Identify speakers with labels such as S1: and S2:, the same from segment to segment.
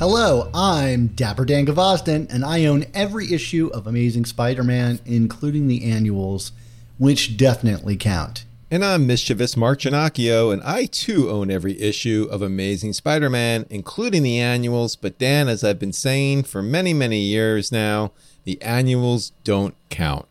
S1: Hello, I'm Dapper Dan Gvozden, and I own every issue of Amazing Spider Man, including the annuals, which definitely count.
S2: And I'm mischievous Mark Ginocchio, and I too own every issue of Amazing Spider Man, including the annuals. But Dan, as I've been saying for many, many years now, the annuals don't count.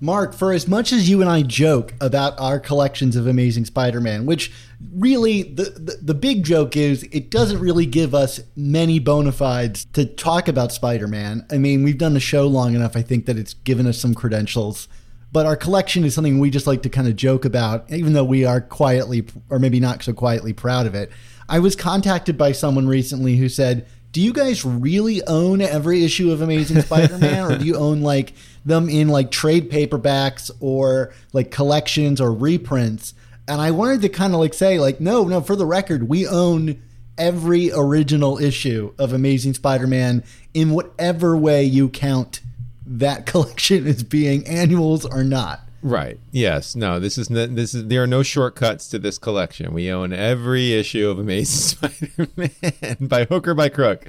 S1: Mark, for as much as you and I joke about our collections of Amazing Spider Man, which really the, the, the big joke is it doesn't really give us many bona fides to talk about Spider Man. I mean, we've done the show long enough, I think, that it's given us some credentials. But our collection is something we just like to kind of joke about, even though we are quietly, or maybe not so quietly, proud of it. I was contacted by someone recently who said, do you guys really own every issue of Amazing Spider-Man or do you own like them in like trade paperbacks or like collections or reprints? And I wanted to kind of like say like no, no, for the record, we own every original issue of Amazing Spider-Man in whatever way you count that collection as being annuals or not.
S2: Right. Yes. No. This is n- this is. There are no shortcuts to this collection. We own every issue of Amazing Spider-Man by hook or by crook.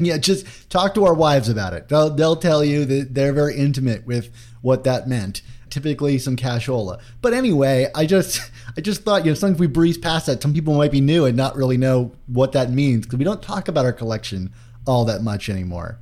S1: yeah, just talk to our wives about it. They'll they'll tell you that they're very intimate with what that meant. Typically some cashola. But anyway, I just I just thought, you know, sometimes we breeze past that. Some people might be new and not really know what that means because we don't talk about our collection all that much anymore.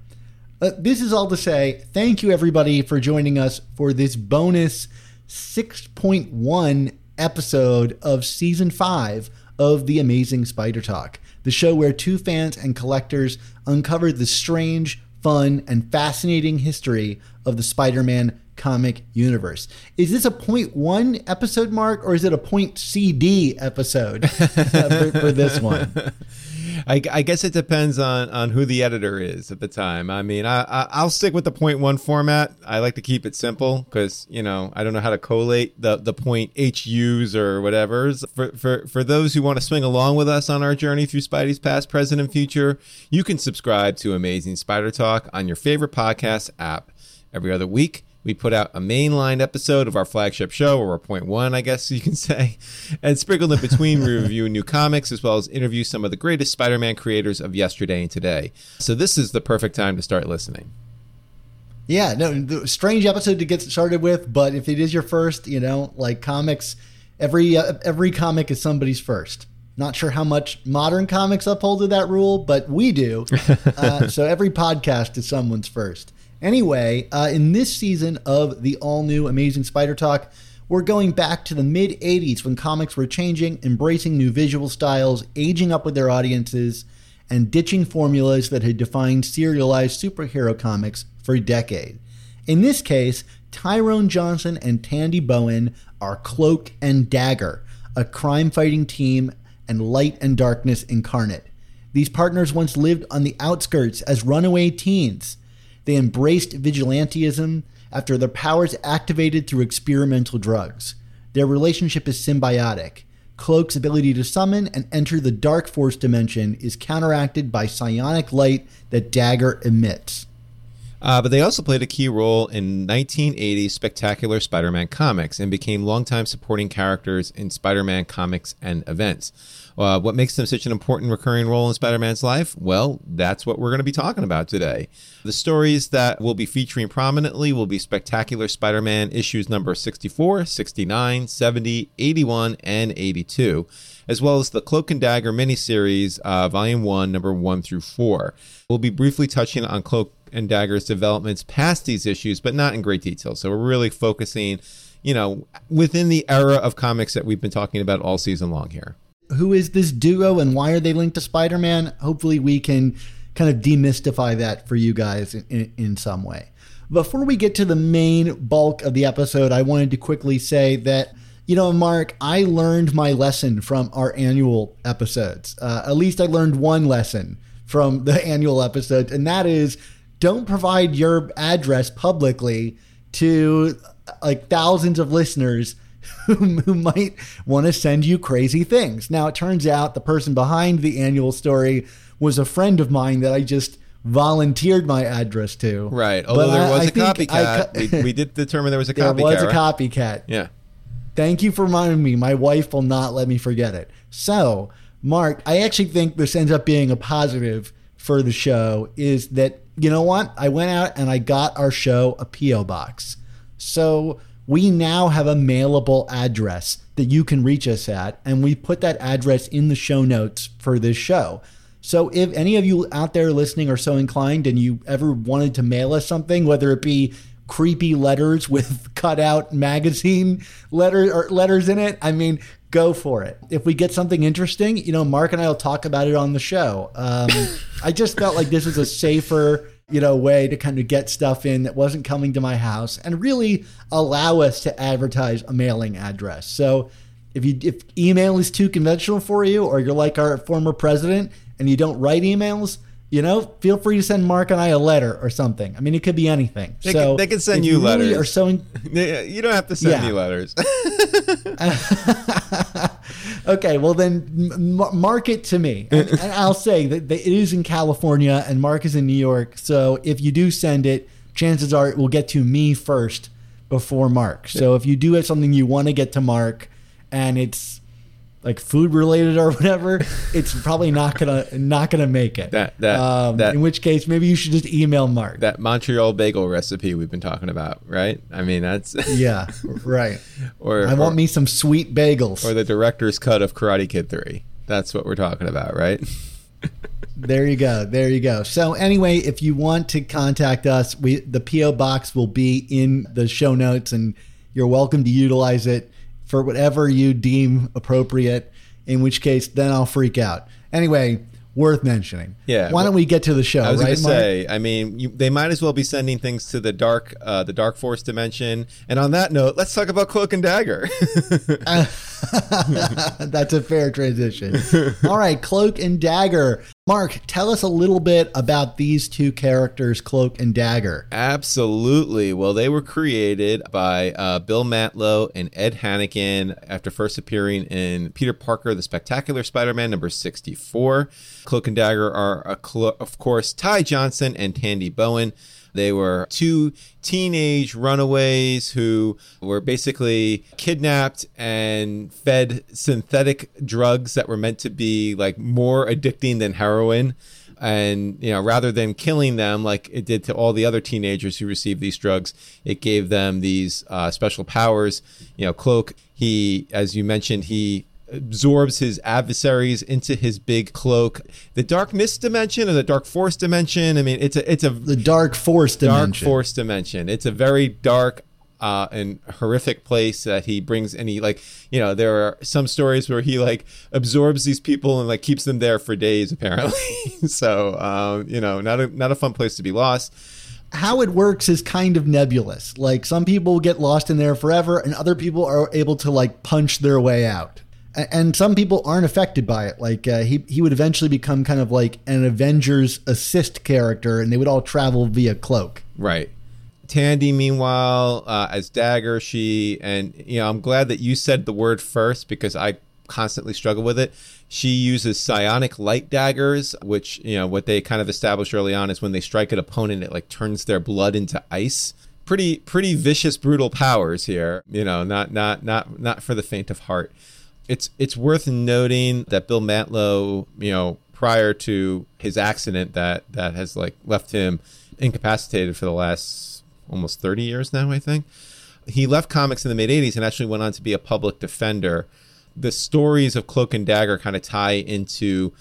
S1: Uh, this is all to say, thank you everybody for joining us for this bonus 6.1 episode of season 5 of The Amazing Spider Talk, the show where two fans and collectors uncover the strange, fun, and fascinating history of the Spider Man comic universe. Is this a point one episode mark or is it a point CD episode uh, for, for this one?
S2: I, I, guess it depends on, on who the editor is at the time. I mean, I, I will stick with the point one format. I like to keep it simple because you know I don't know how to collate the the point HUs or whatever's. For for for those who want to swing along with us on our journey through Spidey's past, present, and future, you can subscribe to Amazing Spider Talk on your favorite podcast app every other week. We put out a mainline episode of our flagship show, or a point one, I guess you can say. And sprinkled in between, we review new comics as well as interview some of the greatest Spider Man creators of yesterday and today. So this is the perfect time to start listening.
S1: Yeah, no, strange episode to get started with, but if it is your first, you know, like comics, every uh, every comic is somebody's first. Not sure how much modern comics uphold to that rule, but we do. uh, so every podcast is someone's first. Anyway, uh, in this season of the all new Amazing Spider Talk, we're going back to the mid 80s when comics were changing, embracing new visual styles, aging up with their audiences, and ditching formulas that had defined serialized superhero comics for a decade. In this case, Tyrone Johnson and Tandy Bowen are Cloak and Dagger, a crime fighting team and light and darkness incarnate. These partners once lived on the outskirts as runaway teens. They embraced vigilantism after their powers activated through experimental drugs. Their relationship is symbiotic. Cloak's ability to summon and enter the Dark Force dimension is counteracted by psionic light that Dagger emits.
S2: Uh, but they also played a key role in 1980's spectacular Spider Man comics and became longtime supporting characters in Spider Man comics and events. Uh, what makes them such an important recurring role in Spider Man's life? Well, that's what we're going to be talking about today. The stories that we'll be featuring prominently will be Spectacular Spider Man issues number 64, 69, 70, 81, and 82, as well as the Cloak and Dagger miniseries, uh, volume 1, number 1 through 4. We'll be briefly touching on Cloak and Dagger's developments past these issues, but not in great detail. So we're really focusing you know, within the era of comics that we've been talking about all season long here.
S1: Who is this duo and why are they linked to Spider Man? Hopefully, we can kind of demystify that for you guys in, in, some way. Before we get to the main bulk of the episode, I wanted to quickly say that you know, Mark, I learned my lesson from our annual episodes. Uh, at least I learned one lesson from the annual episodes, and that is don't provide your address publicly to like thousands of listeners who, who might want to send you crazy things. Now, it turns out the person behind the annual story was a friend of mine that I just volunteered my address to.
S2: Right. Although
S1: But
S2: there was
S1: I
S2: a copycat.
S1: cu-
S2: we, we did determine there was a
S1: there
S2: copycat.
S1: was a
S2: right?
S1: copycat.
S2: Yeah.
S1: Thank you for reminding me. My wife will not let me forget it. So, Mark, I actually think this ends up being a positive for the show is that, you know what? I went out and I got our show a P.O. box. So we now have a mailable address that you can reach us at, and we put that address in the show notes for this show. So if any of you out there listening are so inclined and you ever wanted to mail us something, whether it be creepy letters with cutout magazine letter or letters in it, I mean, go for it. If we get something interesting, you know, Mark and I will talk about it on the show. Um, I just felt like this was a safer, you know, way to kind of get stuff in that wasn't coming to my house and really allow us to advertise a mailing address. So if you if email is too conventional for you or you're like our former president and you don't write emails you know feel free to send mark and i a letter or something i mean it could be anything
S2: They
S1: so
S2: could- they could send you letters.
S1: are so in-
S2: You don't have to send
S1: Yeah.
S2: me letters.
S1: okay well then m- m- mark it to me and, and i'll say that, that it is in california and mark is in new york so if you do send it chances are it will get to me first before mark so if you do have something you want to get to mark and it's like food related or whatever, it's probably not gonna not gonna make it.
S2: That- that-
S1: um,
S2: that-
S1: in which case maybe you should just email Mark.
S2: that Montreal bagel recipe we've been talking about, right? I mean, that's
S1: yeah, right.
S2: or
S1: I want
S2: or,
S1: me some sweet bagels.
S2: or the director's cut of Karate Kid 3. That's what we're talking about, right?
S1: There you go. There you go. So anyway, if you want to contact us, we the PO box will be in the show notes, and you're welcome to utilize it for whatever you deem appropriate. In which case, then I'll freak out. Anyway, worth mentioning.
S2: Yeah,
S1: Why don't we get to the show?
S2: I was
S1: right,
S2: going to say, I mean, you, they might as well be sending things to the dark, uh, the dark force dimension. And on that note, let's talk about Cloak and Dagger.
S1: That's a fair transition. All right, Cloak and Dagger. Mark, tell us a little bit about these two characters, Cloak and Dagger.
S2: Absolutely. Well, they were created by uh, Bill Mantlo and Ed Hannigan after first appearing in Peter Parker, The Spectacular Spider-Man number 64. Cloak and Dagger are, a clo- of course, Ty Johnson and Tandy Bowen. They were two teenage runaways who were basically kidnapped and fed synthetic drugs that were meant to be like more addicting than heroin. And you know rather than killing them like it did to all the other teenagers who received these drugs it gave them these uh, special powers. You know cloak he as you mentioned he absorbs his adversaries into his big cloak the dark mist dimension or the dark force dimension i mean it's a it's a
S1: The Dark Force dimension.
S2: dark force dimension it's a very dark uh, and horrific place that he brings and he like you know there are some stories where he like absorbs these people and like keeps them there for days apparently so um, you know not a not a fun place to be lost
S1: how it works is kind of nebulous. Like some people get lost in there forever, and other people are able to like punch their way out. And some people aren't affected by it. Like uh, he he would eventually become kind of like an Avengers assist character, and they would all travel via cloak.
S2: Right. Tandy, meanwhile, uh, as Dagger, she and you know, I'm glad that you said the word first because I constantly struggle with it. She uses psionic light daggers, which you know what they kind of established early on is when they strike an opponent, it like turns their blood into ice. Pretty, pretty vicious, brutal powers here. You know, not, not, not, not for the faint of heart. It's, it's worth noting that Bill Mantlo, you know, prior to his accident that that has like left him incapacitated for the last almost 30 years now, I think. He left comics in the mid 80s and actually went on to be a public defender. The stories of Cloak and Dagger kind of tie into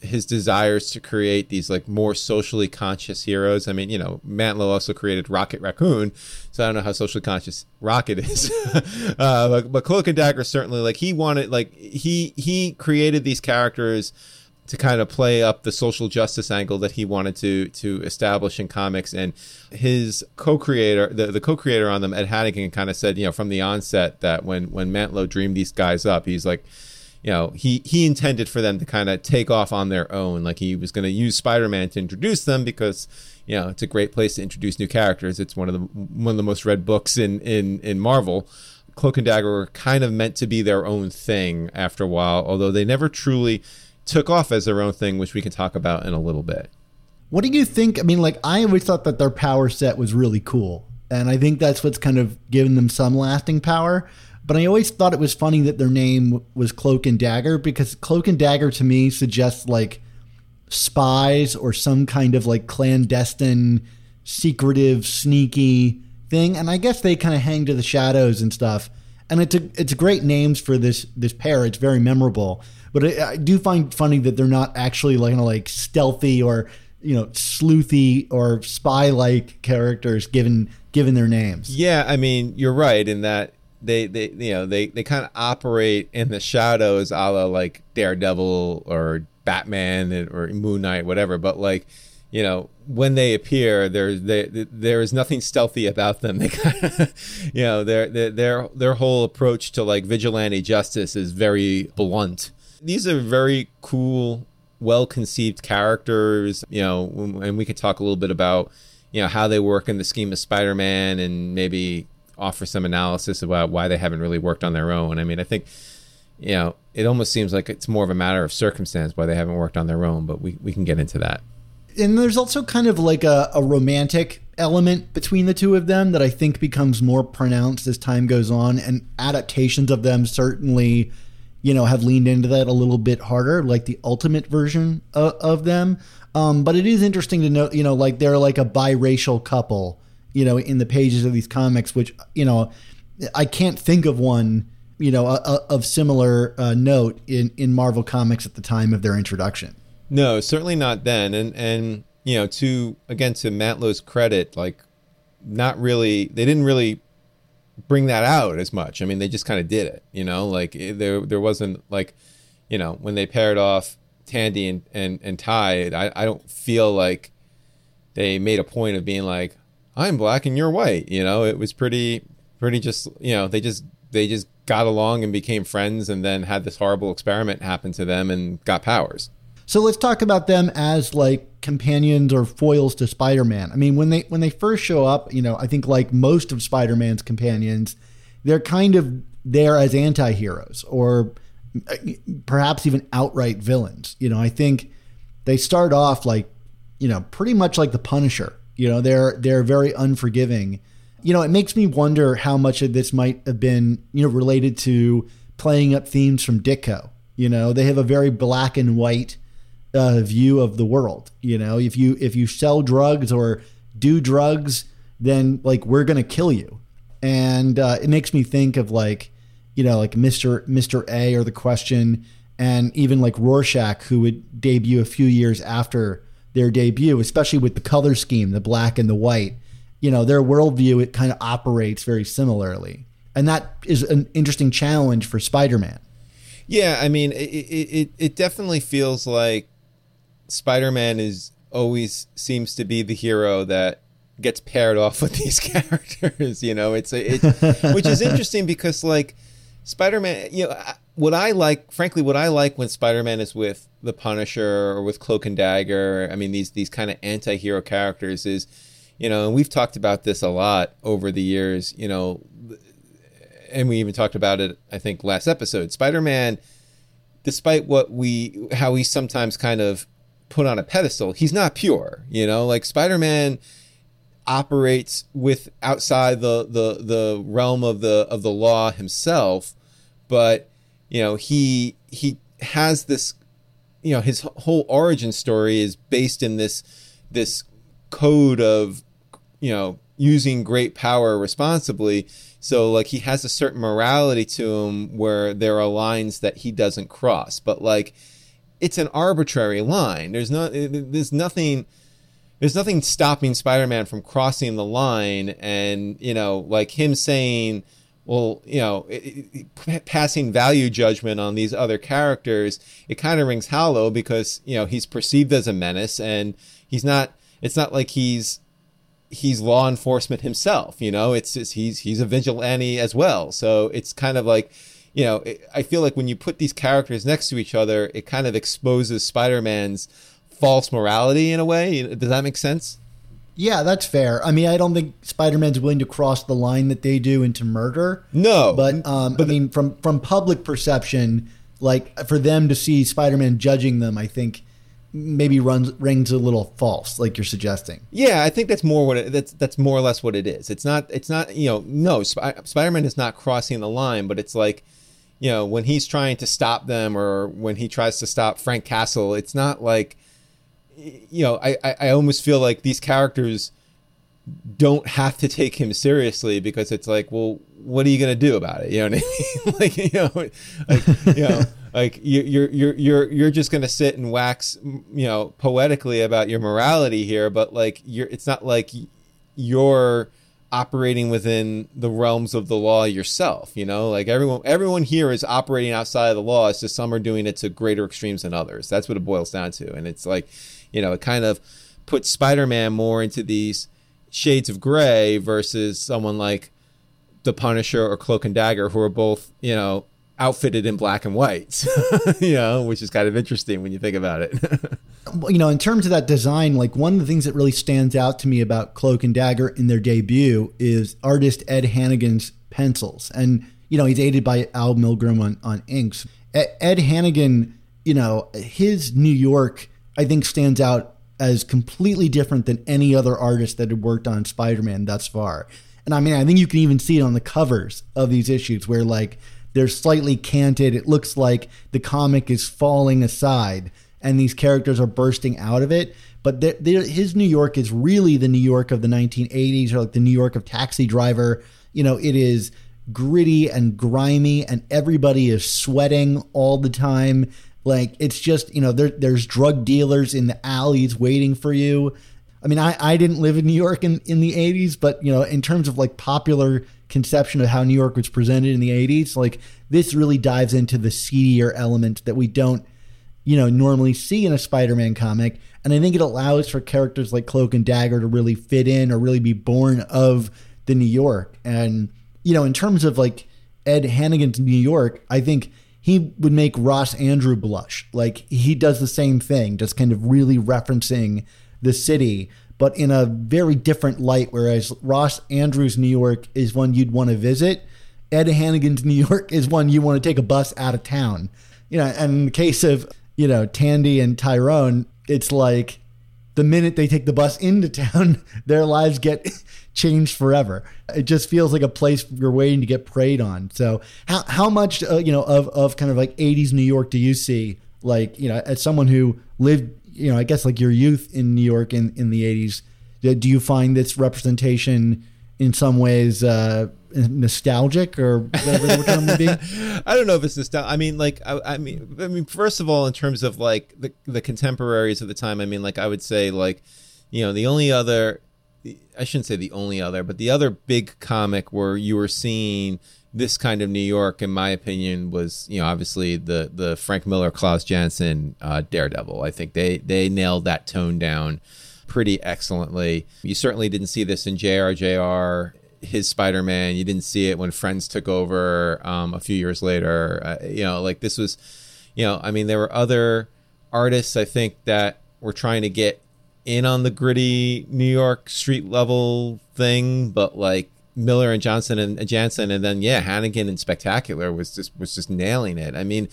S2: his desires to create these like more socially conscious heroes. I mean, you know, Mantlo also created Rocket Raccoon, so I don't know how socially conscious Rocket is, uh, but, but Cloak and Dagger certainly like he wanted like he he created these characters to kind of play up the social justice angle that he wanted to to establish in comics and his co-creator the, the co-creator on them ed hannigan kind of said you know from the onset that when when mantlo dreamed these guys up he's like you know he he intended for them to kind of take off on their own like he was going to use spider-man to introduce them because you know it's a great place to introduce new characters it's one of the one of the most read books in in in marvel cloak and dagger were kind of meant to be their own thing after a while although they never truly took off as their own thing, which we can talk about in a little bit.
S1: What do you think? I mean, like, I always thought that their power set was really cool. And I think that's what's kind of given them some lasting power. But I always thought it was funny that their name was Cloak and Dagger because Cloak and Dagger to me suggests like spies or some kind of like clandestine, secretive, sneaky thing. And I guess they kind of hang to the shadows and stuff. And it's a, it's great names for this this pair. It's very memorable. But I, I do find funny that they're not actually like you know, like stealthy or you know sleuthy or spy like characters given given their names.
S2: Yeah, I mean you're right in that they they you know they they kind of operate in the shadows, a la like Daredevil or Batman or Moon Knight, whatever. But like you know when they appear there they, there is nothing stealthy about them they kind of you know their, their their whole approach to like vigilante justice is very blunt these are very cool, well conceived characters, you know, and we could talk a little bit about, you know, how they work in the scheme of Spider Man and maybe offer some analysis about why they haven't really worked on their own. I mean, I think, you know, it almost seems like it's more of a matter of circumstance why they haven't worked on their own, but we, we can get into that.
S1: And there's also kind of like a, a romantic element between the two of them that I think becomes more pronounced as time goes on, and adaptations of them certainly you know, have leaned into that a little bit harder, like the ultimate version of, of them. Um, but it is interesting to know, you know, like they're like a biracial couple, you know, in the pages of these comics, which, you know, I can't think of one, you know, of similar uh, note in, in Marvel Comics at the time of their introduction.
S2: No, certainly not then. And, and, you know, to, again, to Mantlo's credit, like, not really, they didn't really bring that out as much. I mean, they just kind of did it, you know, like it, there there wasn't like, you know, when they paired off Tandy and and and Ty, I I don't feel like they made a point of being like I'm black and you're white, you know. It was pretty pretty just, you know, they just they just got along and became friends and then had this horrible experiment happen to them and got powers.
S1: So let's talk about them as like companions or foils to Spider-Man. I mean, when they when they first show up, you know, I think like most of Spider-Man's companions, they're kind of there as anti-heroes or uh, perhaps even outright villains. You know, I think they start off like, you know, pretty much like the Punisher. You know, they're they're very unforgiving. You know, it makes me wonder how much of this might have been, you know, related to playing up themes from Ditko. You know, they have a very black and white uh, view of the world. You know, if you if you sell drugs or do drugs, then like we're gonna kill you. And uh, it makes me think of like, you know, like Mister Mister A or the Question, and even like Rorschach, who would debut a few years after their debut, especially with the color scheme, the black and the white. You know, their worldview it kind of operates very similarly, and that is an interesting challenge for Spider-Man.
S2: Yeah, I mean, it, it, it definitely feels like Spider-Man is always seems to be the hero that gets paired off with these characters. You know, it's a, which is interesting because like Spider-Man, you know, what I like, frankly, what I like when Spider-Man is with the Punisher or with Cloak and Dagger. I mean, these these kind of anti-hero characters is, you know, and we've talked about this a lot over the years. You know, and we even talked about it, I think, last episode. Spider-Man, despite what we how he sometimes kind of put on a pedestal. He's not pure, you know. Like Spider Man operates with outside the the the realm of the of the law himself, but you know he he has this you know his whole origin story is based in this this code of you know using great power responsibly so like he has a certain morality to him where there are lines that he doesn't cross but like it's an arbitrary line. There's no there's nothing there's nothing stopping Spider-Man from crossing the line and, you know, like him saying, well, you know, it, it, passing value judgment on these other characters, it kind of rings hollow because, you know, he's perceived as a menace and he's not it's not like he's he's law enforcement himself, you know, it's he's he's a vigilante as well. So it's kind of like you know, I feel like when you put these characters next to each other, it kind of exposes Spider-Man's false morality in a way. Does that make sense?
S1: Yeah, that's fair. I mean, I don't think Spider-Man's willing to cross the line that they do into murder.
S2: No,
S1: but um, but I mean, from from public perception, like for them to see Spider-Man judging them, I think maybe runs rings a little false, like you're suggesting.
S2: Yeah, I think that's more what it, that's that's more or less what it is. It's not it's not you know no Sp- Spider-Man is not crossing the line, but it's like you know when he's trying to stop them or when he tries to stop Frank Castle, it's not like you know, I, I, I almost feel like these characters don't have to take him seriously because it's like, well, what are you going to do about it? You know what I mean? like, you know, like, you know, like you're, you're, you're, you're just going to sit and wax, you know, poetically about your morality here, but like you're, it's not like you're operating within the realms of the law yourself, you know, like everyone, everyone here is operating outside of the law. It's just some are doing it to greater extremes than others. That's what it boils down to. And it's like, you know, it kind of puts Spider-Man more into these shades of gray versus someone like the Punisher or Cloak and Dagger, who are both, you know, outfitted in black and white, you know, which is kind of interesting when you think about it.
S1: you know, in terms of that design, like one of the things that really stands out to me about Cloak and Dagger in their debut is artist Ed Hannigan's pencils. And, you know, he's aided by Al Milgrom on, on inks. Ed Hannigan, you know, his New York I think stands out as completely different than any other artist that had worked on Spider-Man thus far. And I mean, I think you can even see it on the covers of these issues where like they're slightly canted. It looks like the comic is falling aside and these characters are bursting out of it. But they're, they're, his New York is really the New York of the 1980s or like the New York of Taxi Driver. You know, it is gritty and grimy and everybody is sweating all the time. Like it's just you know there, there's drug dealers in the alleys waiting for you. I mean, I, I didn't live in New York in, in the 80s, but you know, in terms of like popular conception of how New York was presented in the 80s, like this really dives into the seedier element that we don't, you know, normally see in a Spider-Man comic. And I think it allows for characters like Cloak and Dagger to really fit in or really be born of the New York. And, you know, in terms of like Ed Hannigan's New York, I think he would make Ross Andru blush. Like he does the same thing, just kind of really referencing the city, but in a very different light. Whereas Ross Andru's New York is one you'd want to visit. Ed Hannigan's New York is one you want to take a bus out of town. You know, and in the case of, you know, Tandy and Tyrone, it's like the minute they take the bus into town, their lives get changed forever. It just feels like a place you're waiting to get preyed on. So how how much uh, you know of of kind of like 80s New York do you see? Like you know, as someone who lived, you know, I guess like your youth in New York in in the 80s, do you find this representation in some ways uh, nostalgic or whatever the term would be?
S2: I don't know if it's nostalgic. I mean, like, I, I, mean, I mean, first of all, in terms of like the the contemporaries of the time, I mean, like, I would say, like, you know, the only other I shouldn't say the only other, but the other big comic where you were seeing this kind of New York, in my opinion, was you know obviously the the Frank Miller, Klaus Janson, uh, Daredevil. I think they they nailed that tone down pretty excellently. You certainly didn't see this in JRJR, his Spider Man. You didn't see it when Frenz took over um, a few years later. Uh, you know, like this was, you know, I mean, there were other artists I think that were trying to get in on the gritty New York street level thing, but like Miller and Johnson and Janson, and then yeah, Hannigan and Spectacular was just was just nailing it. I mean,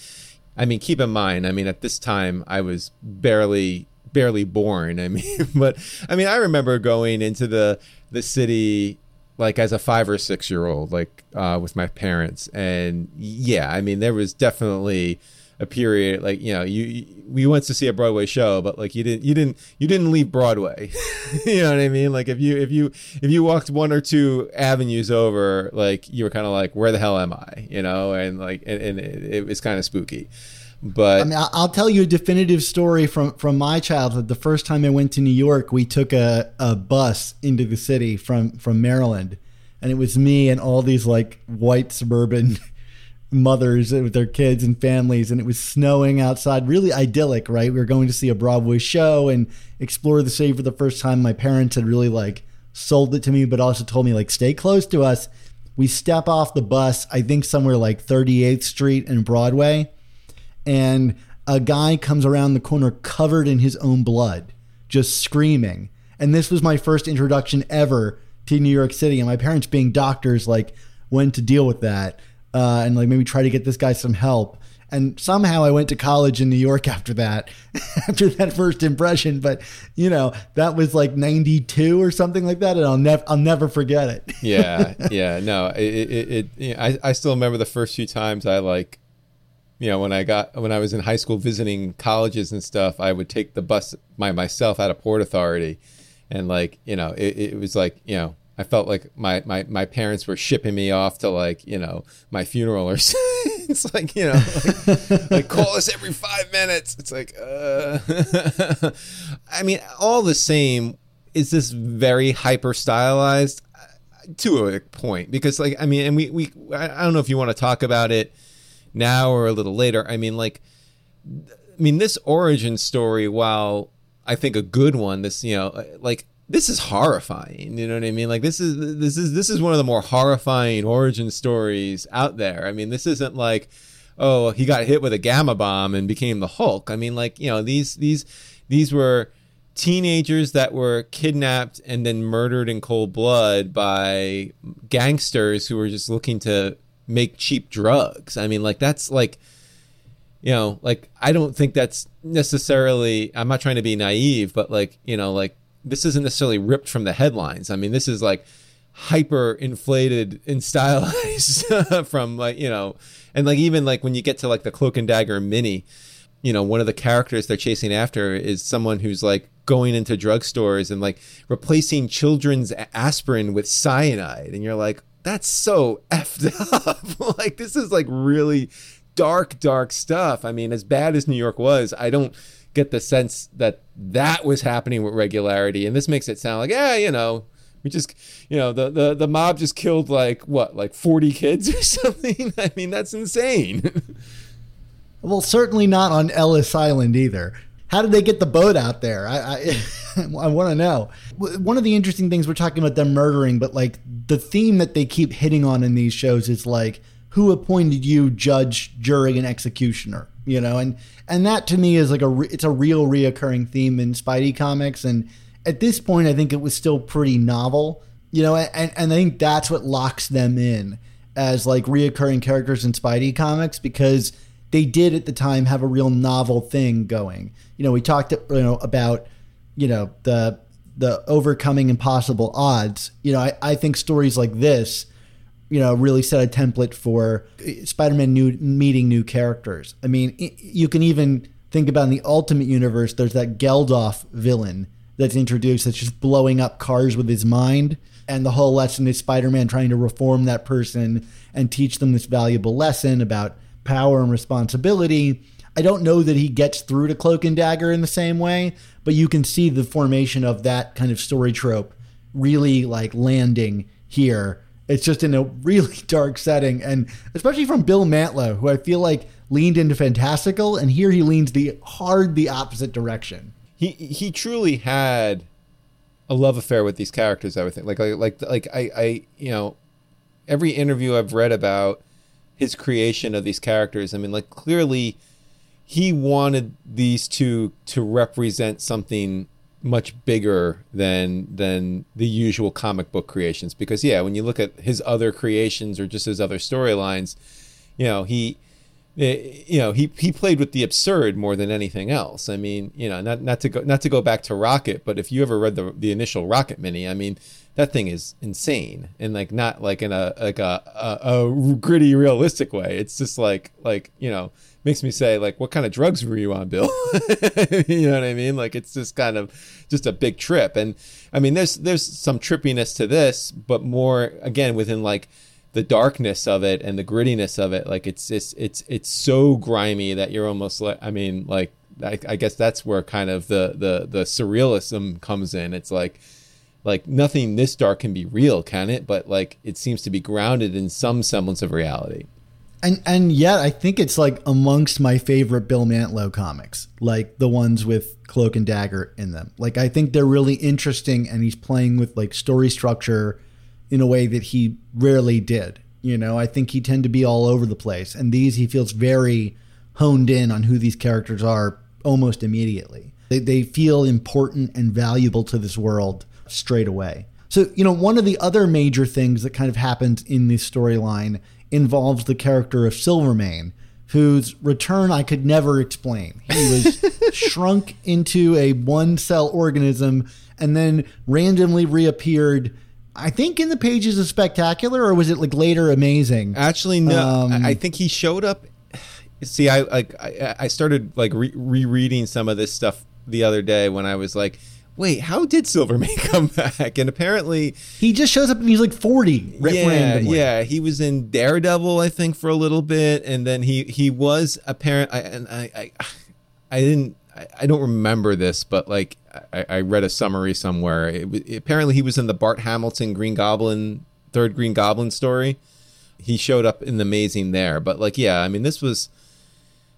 S2: I mean, keep in mind, I mean, at this time I was barely barely born. I mean, but I mean, I remember going into the the city like as a five or six year old, like uh, with my parents, and yeah, I mean, there was definitely a period like you know you, we went to see a Broadway show, but like you didn't you didn't you didn't leave Broadway. you know what I mean? Like if you if you if you walked one or two avenues over, like you were kind of like where the hell am I? You know, and like and, and it, it was kind of spooky. But
S1: I mean, I'll tell you a definitive story from from my childhood. The first time I went to New York, we took a, a bus into the city from from Maryland, and it was me and all these like white suburban mothers with their kids and families, and it was snowing outside. Really idyllic, right? We were going to see a Broadway show and explore the city for the first time. My parents had really like sold it to me, but also told me like stay close to us. We step off the bus, I think somewhere like 38th Street and Broadway and a guy comes around the corner covered in his own blood, just screaming. And this was my first introduction ever to New York City. And my parents, being doctors, like went to deal with that uh, and like maybe try to get this guy some help. And somehow I went to college in New York after that, after that first impression. But you know that was like '92 or something like that, and I'll never, I'll never forget it.
S2: yeah, yeah, no, it, it, it know, I, I still remember the first few times I like, you know, when I got when I was in high school visiting colleges and stuff, I would take the bus by myself out of Port Authority, and like, you know, it, it was like, you know, I felt like my, my, my parents were shipping me off to like, you know, my funeral or something. it's like, you know, like, like call us every five minutes. It's like, uh, I mean, all the same, is this very hyper stylized to a point? Because like, I mean, and we, we, I don't know if you want to talk about it now or a little later. I mean, like, I mean, this origin story, while I think a good one, this, you know, like, this is horrifying. You know what I mean? Like this is this is this is one of the more horrifying origin stories out there. I mean, this isn't like, oh, he got hit with a gamma bomb and became the Hulk. I mean, like you know, these these these were teenagers that were kidnapped and then murdered in cold blood by gangsters who were just looking to make cheap drugs. I mean, like that's like you know, like I don't think that's necessarily I'm not trying to be naive, but like, you know, like this isn't necessarily ripped from the headlines. I mean, this is like hyper inflated and stylized from like, you know, and like even like when you get to like the Cloak and Dagger mini, you know, one of the characters they're chasing after is someone who's like going into drugstores and like replacing children's aspirin with cyanide. And you're like, that's so effed up. like, this is like really dark, dark stuff. I mean, as bad as New York was, I don't get the sense that that was happening with regularity. And this makes it sound like yeah you know we just you know the the, the mob just killed like what like 40 kids or something? I mean that's insane.
S1: Well certainly not on ellis island either. How did they get the boat out there? I i, I want to know one of the interesting things we're talking about them murdering but like the theme that they keep hitting on in these shows is like who appointed you judge jury and executioner you know? And and that to me is like a it's a real reoccurring theme in spidey comics and at this point i think it was still pretty novel you know? And, and i think that's what locks them in as like reoccurring characters in spidey comics because they did at the time have a real novel thing going. You know we talked you know about you know the the overcoming impossible odds you know i, I think stories like this you know, really set a template for uh, Spider-Man new meeting new characters. I mean, you can even think about in the Ultimate Universe. There's that Geldoff villain that's introduced that's just blowing up cars with his mind, and the whole lesson is Spider-Man trying to reform that person and teach them this valuable lesson about power and responsibility. I don't know that he gets through to Cloak and Dagger in the same way, but you can see the formation of that kind of story trope really like landing here it's just in a really dark setting, and especially from Bill Mantlo, who I feel like leaned into fantastical, and here he leans the hard the opposite direction.
S2: He he truly had a love affair with these characters. I would think, like like like like I I you know, every interview I've read about his creation of these characters. I mean, like clearly, he wanted these two to represent something much bigger than than the usual comic book creations. Because yeah when you look at his other creations or just his other storylines you know he eh, you know he he played with the absurd more than anything else. I mean you know not not to go not to go back to rocket but if you ever read the the initial rocket mini i mean that thing is insane. And like not like in a like a, a, a gritty realistic way. It's just like like you know makes me say like what kind of drugs were you on bill you know what i mean like it's just kind of just a big trip and i mean there's there's some trippiness to this but more again within like the darkness of it and the grittiness of it. Like it's it's it's it's so grimy that you're almost like I mean like I, I guess that's where kind of the the the surrealism comes in. It's like like nothing this dark can be real, can it? But like it seems to be grounded in some semblance of reality.
S1: And and yet I think it's like amongst my favorite Bill Mantlo comics, like the ones with Cloak and Dagger in them. Like I think they're really interesting and he's playing with like story structure in a way that he rarely did. You know, I think he tend to be all over the place. And these he feels very honed in on who these characters are almost immediately. They they feel important and valuable to this world straight away. So, you know, one of the other major things that kind of happens in this storyline involves the character of Silvermane, whose return I could never explain. He was shrunk into a one cell organism and then randomly reappeared. I think in the pages of Spectacular, or was it like later Amazing?
S2: Actually, no.
S1: Um,
S2: I think he showed up. See, I like I, I started like re- rereading some of this stuff the other day when I was like, wait, how did Silvermane come back? And apparently,
S1: He just shows up and he's like 40
S2: yeah,
S1: randomly.
S2: yeah, he was in Daredevil, I think, for a little bit, and then he he was apparent. I, and I, I, I didn't. I, I don't remember this, but like I, I read a summary somewhere. It, wa- apparently, he was in the Bart Hamilton Green Goblin third Green Goblin story. He showed up in the Amazing there, but like, yeah, I mean, this was.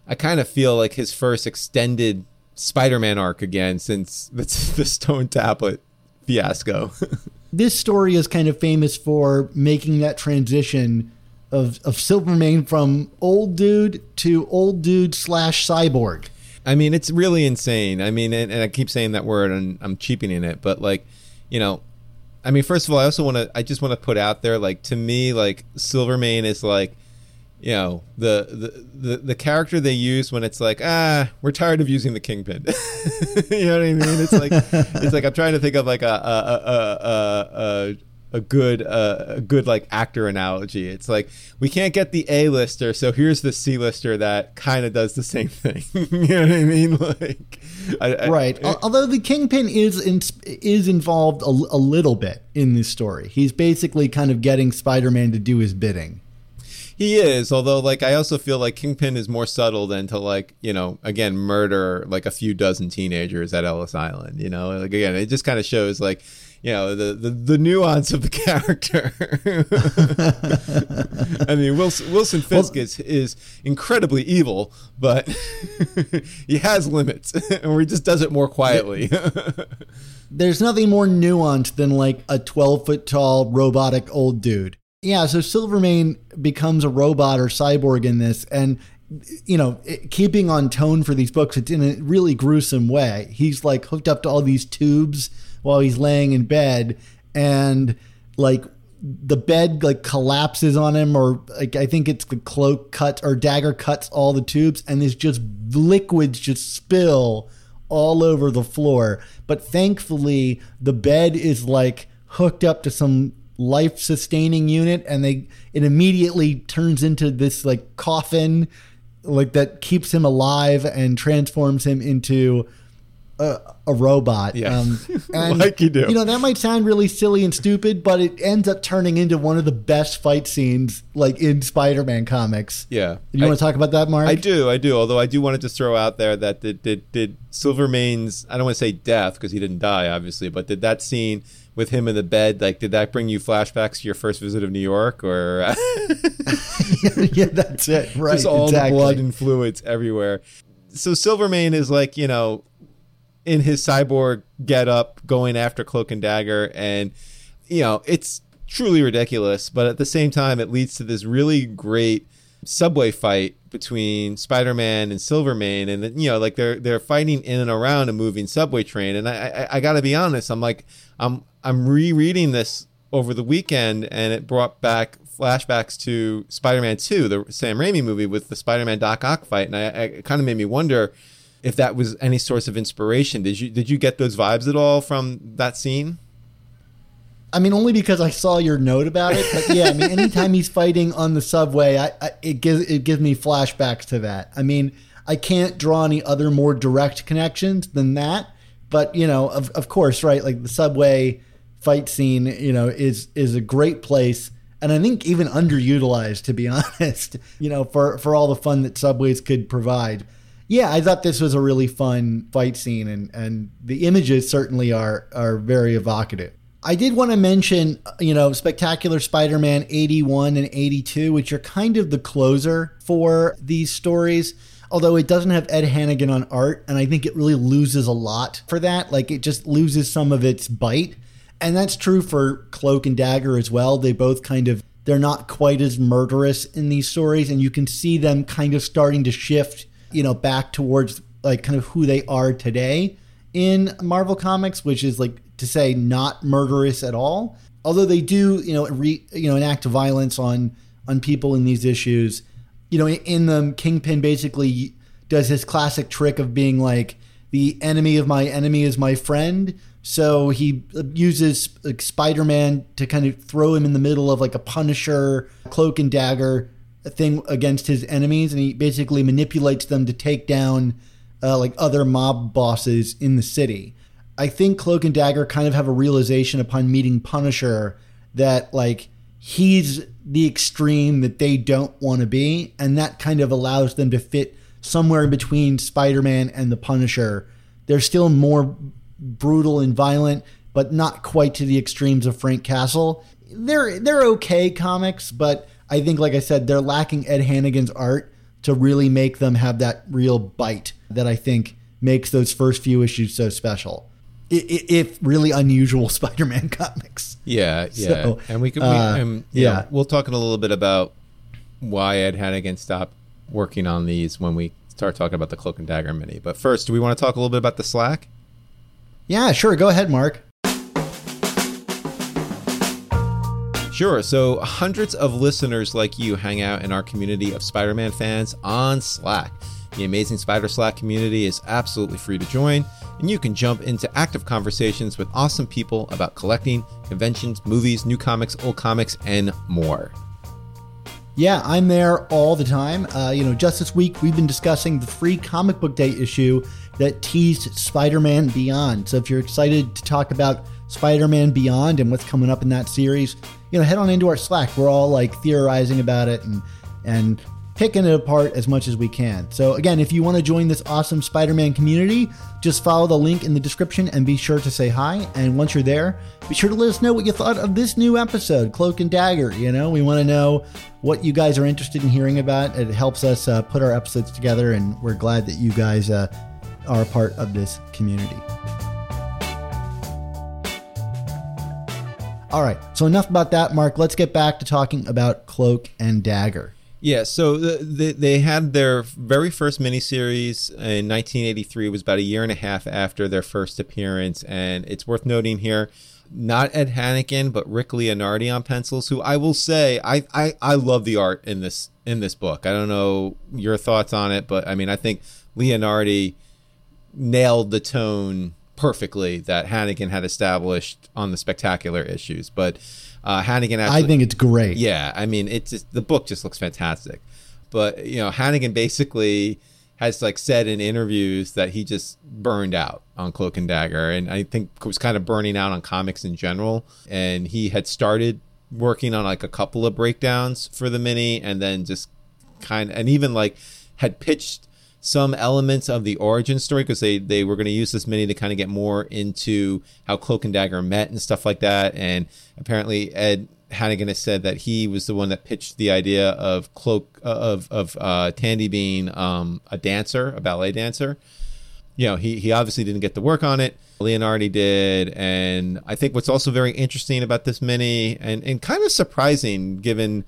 S2: I kind of feel like his first extended Spider-Man arc again since the, the Stone Tablet fiasco.
S1: this story is kind of famous for making that transition of of Silvermane from old dude to old dude slash cyborg.
S2: I mean, it's really insane. I mean, and, and I keep saying that word and I'm cheapening it, but like, you know, I mean, first of all, I also want to, I just want to put out there, like, to me, like, Silvermane is like, you know, the, the, the, the character they use when it's like, ah, we're tired of using the kingpin. you know what I mean? It's like, it's like, I'm trying to think of like a, a, a, a, a a good uh, a good like actor analogy. It's like we can't get the A lister, so here's the C lister that kind of does the same thing. you know what I mean? Like, I, I-
S1: Right. Al- Although the Kingpin is in, is involved a, a little bit in this story. He's basically kind of getting Spider-Man to do his bidding.
S2: He is, although like I also feel like Kingpin is more subtle than to like you know again murder like a few dozen teenagers at Ellis Island. You know, like again, it just kind of shows like you know the, the the nuance of the character. I mean, Wilson, Wilson Fisk is is incredibly evil, but he has limits, or he just does it more quietly.
S1: There's nothing more nuanced than like a 12 foot tall robotic old dude. Yeah, so Silvermane becomes a robot or cyborg in this, and you know, it, keeping on tone for these books, it's in a really gruesome way. He's like hooked up to all these tubes while he's laying in bed, and like the bed like collapses on him, or like I think it's the cloak cuts or dagger cuts all the tubes, and there's just liquids just spill all over the floor. But thankfully, the bed is like hooked up to some life sustaining unit and they it immediately turns into this like coffin like that keeps him alive and transforms him into a, a robot
S2: Yeah.
S1: um, and
S2: Like you do.
S1: you know that might sound really silly and stupid but it ends up turning into one of the best fight scenes like in spider-man comics
S2: yeah,
S1: you
S2: I-
S1: want to talk about that mark
S2: I do, I do. Although I do want to just throw out there that did did, did Silvermane's I don't want to say death because he didn't die, obviously, but did that scene with him in the bed like did that bring you flashbacks to your first visit of New York or
S1: yeah that's it right
S2: just all
S1: exactly.
S2: the blood and fluids everywhere? So Silvermane is like you know in his cyborg get up going after Cloak and Dagger and you know it's truly ridiculous but at the same time it leads to this really great subway fight between Spider-Man and Silvermane and you know like they're they're fighting in and around a moving subway train and I I, I got to be honest I'm like I'm I'm rereading this over the weekend and it brought back flashbacks to Spider-Man 2 the Sam Raimi movie with the Spider-Man Doc Ock fight and I, I kind of made me wonder if that was any source of inspiration did you did you get those vibes at all from that scene
S1: I mean, only because I saw your note about it. But yeah, I mean, anytime he's fighting on the subway, I, I it gives it gives me flashbacks to that. I mean, I can't draw any other more direct connections than that. But you know, of of course, right? Like the subway fight scene, you know, is is a great place and I think even underutilized to be honest. You know, for for all the fun that Subways could provide. Yeah, I thought this was a really fun fight scene, and and the images certainly are are very evocative. I did want to mention, you know, Spectacular Spider Man 81 and 82, which are kind of the closer for these stories. Although it doesn't have Ed Hannigan on art, and I think it really loses a lot for that. Like it just loses some of its bite. And that's true for Cloak and Dagger as well. They both kind of they're not quite as murderous in these stories, and you can see them kind of starting to shift, you know, back towards like kind of who they are today in Marvel Comics, which is like to say not murderous at all. Although they do, you know, re, you know, enact violence on on people in these issues. You know, in them, Kingpin basically does his classic trick of being like, "The enemy of my enemy is my friend." So he uses like, Spider-Man to kind of throw him in the middle of like a Punisher cloak and dagger thing against his enemies, and he basically manipulates them to take down uh, like other mob bosses in the city. I think Cloak and Dagger kind of have a realization upon meeting Punisher that like he's the extreme that they don't want to be, and that kind of allows them to fit somewhere in between Spider-Man and the Punisher. They're still more brutal and violent, but not quite to the extremes of Frank Castle. They're they're okay comics, but I think like I said, they're lacking Ed Hannigan's art to really make them have that real bite that I think makes those first few issues so special. If really unusual Spider-Man comics.
S2: Yeah, yeah,
S1: So,
S2: and we can,
S1: uh,
S2: we, um,
S1: yeah.
S2: know, we'll talk in a little bit about why Ed Hannigan stopped working on these when we start talking about the Cloak and Dagger mini. But first, do we want to talk a little bit about the Slack?
S1: Yeah, sure. Go ahead, Mark.
S2: Sure. So, hundreds of listeners like you hang out in our community of Spider Man fans on Slack. The amazing Spider Slack community is absolutely free to join, and you can jump into active conversations with awesome people about collecting, conventions, movies, new comics, old comics, and more.
S1: Yeah, I'm there all the time. Uh, you know, just this week we've been discussing the free comic book day issue that teased Spider Man Beyond. So if you're excited to talk about Spider Man Beyond and what's coming up in that series, you know, head on into our Slack. We're all like theorizing about it and and picking it apart as much as we can. So again, if you want to join this awesome Spider-Man community, just follow the link in the description and be sure to say hi. And once you're there, be sure to let us know what you thought of this new episode, Cloak and Dagger. You know, we want to know what you guys are interested in hearing about. It helps us uh, put our episodes together, and we're glad that you guys uh, are a part of this community. All right, so enough about that, Mark. Let's get back to talking about Cloak and Dagger.
S2: Yeah, so the, the, they had their very first miniseries in 1983. It was about a year and a half after their first appearance, and it's worth noting here, not Ed Hannigan, but Rick Leonardi on pencils. Who I will say, I, I I love the art in this in this book. I don't know your thoughts on it, but I mean, I think Leonardi nailed the tone perfectly that Hannigan had established on the spectacular issues, but. Uh, Hannigan actually,
S1: I think it's great.
S2: yeah, I mean, it's just, the book just looks fantastic. But you know, Hannigan basically has like said in interviews that he just burned out on Cloak and Dagger, and I think was kind of burning out on comics in general. And he had started working on like a couple of breakdowns for the mini, and then just kind of, and even like had pitched some elements of the origin story because they they were going to use this mini to kind of get more into how Cloak and Dagger met and stuff like that. And apparently, Ed Hannigan has said that he was the one that pitched the idea of Cloak of of uh, Tandy being um, a dancer, a ballet dancer. You know, he he obviously didn't get to work on it. Leonardi did, and I think what's also very interesting about this mini and and kind of surprising given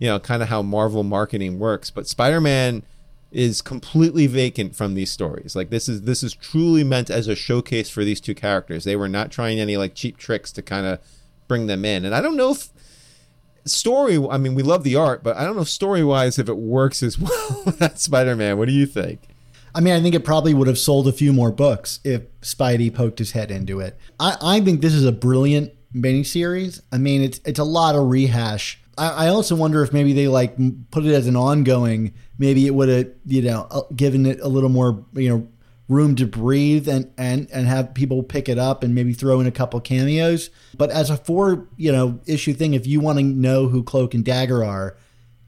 S2: you know kind of how Marvel marketing works, but Spider Man is completely vacant from these stories. Like this is this is truly meant as a showcase for these two characters. They were not trying any like cheap tricks to kind of bring them in. And I don't know if story I mean we love the art, but I don't know story-wise if it works as well with Spider-Man. What do you think?
S1: I mean, I think it probably would have sold a few more books if Spidey poked his head into it. I, I think this is a brilliant miniseries. I mean, it's it's a lot of rehash. I, also wonder if maybe they like put it as an ongoing. Maybe it would have you know uh, given it a little more you know room to breathe and and and have people pick it up and maybe throw in a couple cameos. But as a four you know issue thing, if you want to know who Cloak and Dagger are,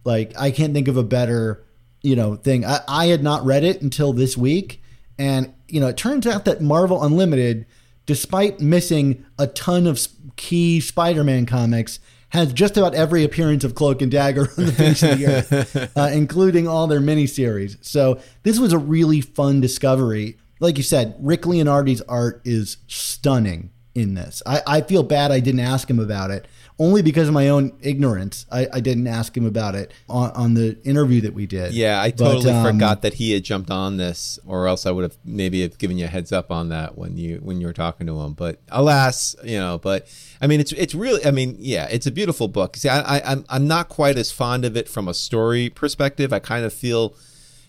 S1: like I can't think of a better you know thing. I, I had not read it until this week, and you know it turns out that Marvel Unlimited, despite missing a ton of key Spider-Man comics. Has just about every appearance of Cloak and Dagger on the face of the earth, uh, including all their miniseries. So this was a really fun discovery. Like you said, Rick Leonardi's art is stunning in this. I, I feel bad I didn't ask him about it only because of my own ignorance. I, I didn't ask him about it on, on, the interview that we did.
S2: Yeah, I totally but, um, forgot that he had jumped on this, or else I would have maybe have given you a heads up on that when you when you were talking to him. But alas, you know. But I mean, it's it's really. I mean, yeah, it's a beautiful book. See, I, I I'm I'm not quite as fond of it from a story perspective. I kind of feel,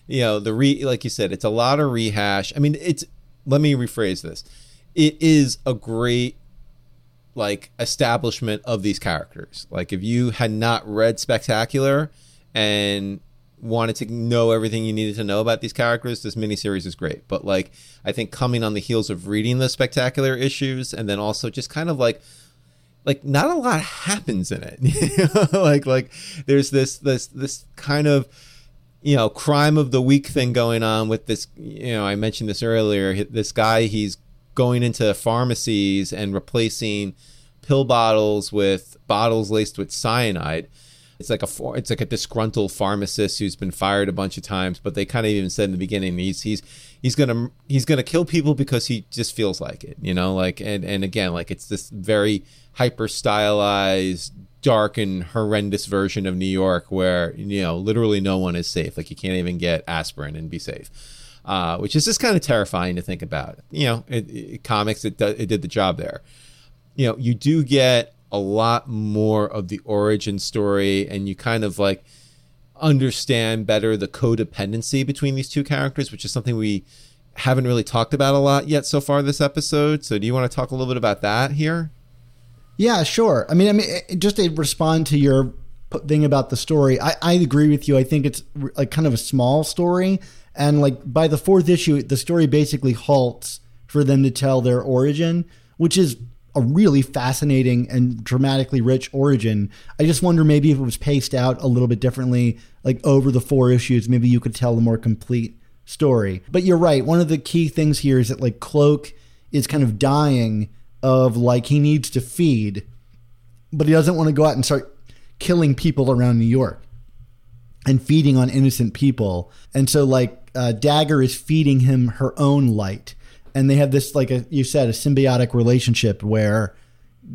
S2: you know, the re like you said, it's a lot of rehash. I mean, it's. Let me rephrase this. It is a great like establishment of these characters. Like if you had not read Spectacular and wanted to know everything you needed to know about these characters, this miniseries is great. But like I think coming on the heels of reading the Spectacular issues and then also just kind of like like not a lot happens in it. like like there's this this this kind of you know crime of the week thing going on with this you know I mentioned this earlier this guy he's going into pharmacies and replacing pill bottles with bottles laced with cyanide. It's like a it's like a disgruntled pharmacist who's been fired a bunch of times, but they kind of even said in the beginning he's he's he's gonna he's gonna kill people because he just feels like it, you know, like and and again like it's this very hyper stylized dark and horrendous version of New York where you know literally no one is safe. Like you can't even get aspirin and be safe uh, which is just kind of terrifying to think about. You know, it, it, comics it, it did the job there. You know, you do get a lot more of the origin story, and you kind of like understand better the codependency between these two characters, which is something we haven't really talked about a lot yet so far this episode. So, do you want to talk a little bit about that here?
S1: Yeah, sure. I mean, I mean, just to respond to your thing about the story, I, I agree with you. I think it's like kind of a small story and like by the fourth issue, the story basically halts for them to tell their origin, which is a really fascinating and dramatically rich origin. I just wonder maybe if it was paced out a little bit differently, like over the four issues, maybe you could tell a more complete story. But you're right. One of the key things here is that like Cloak is kind of dying of like he needs to feed, but he doesn't want to go out and start killing people around New York and feeding on innocent people. And so like uh, Dagger is feeding him her own light, and they have this like a you said a symbiotic relationship where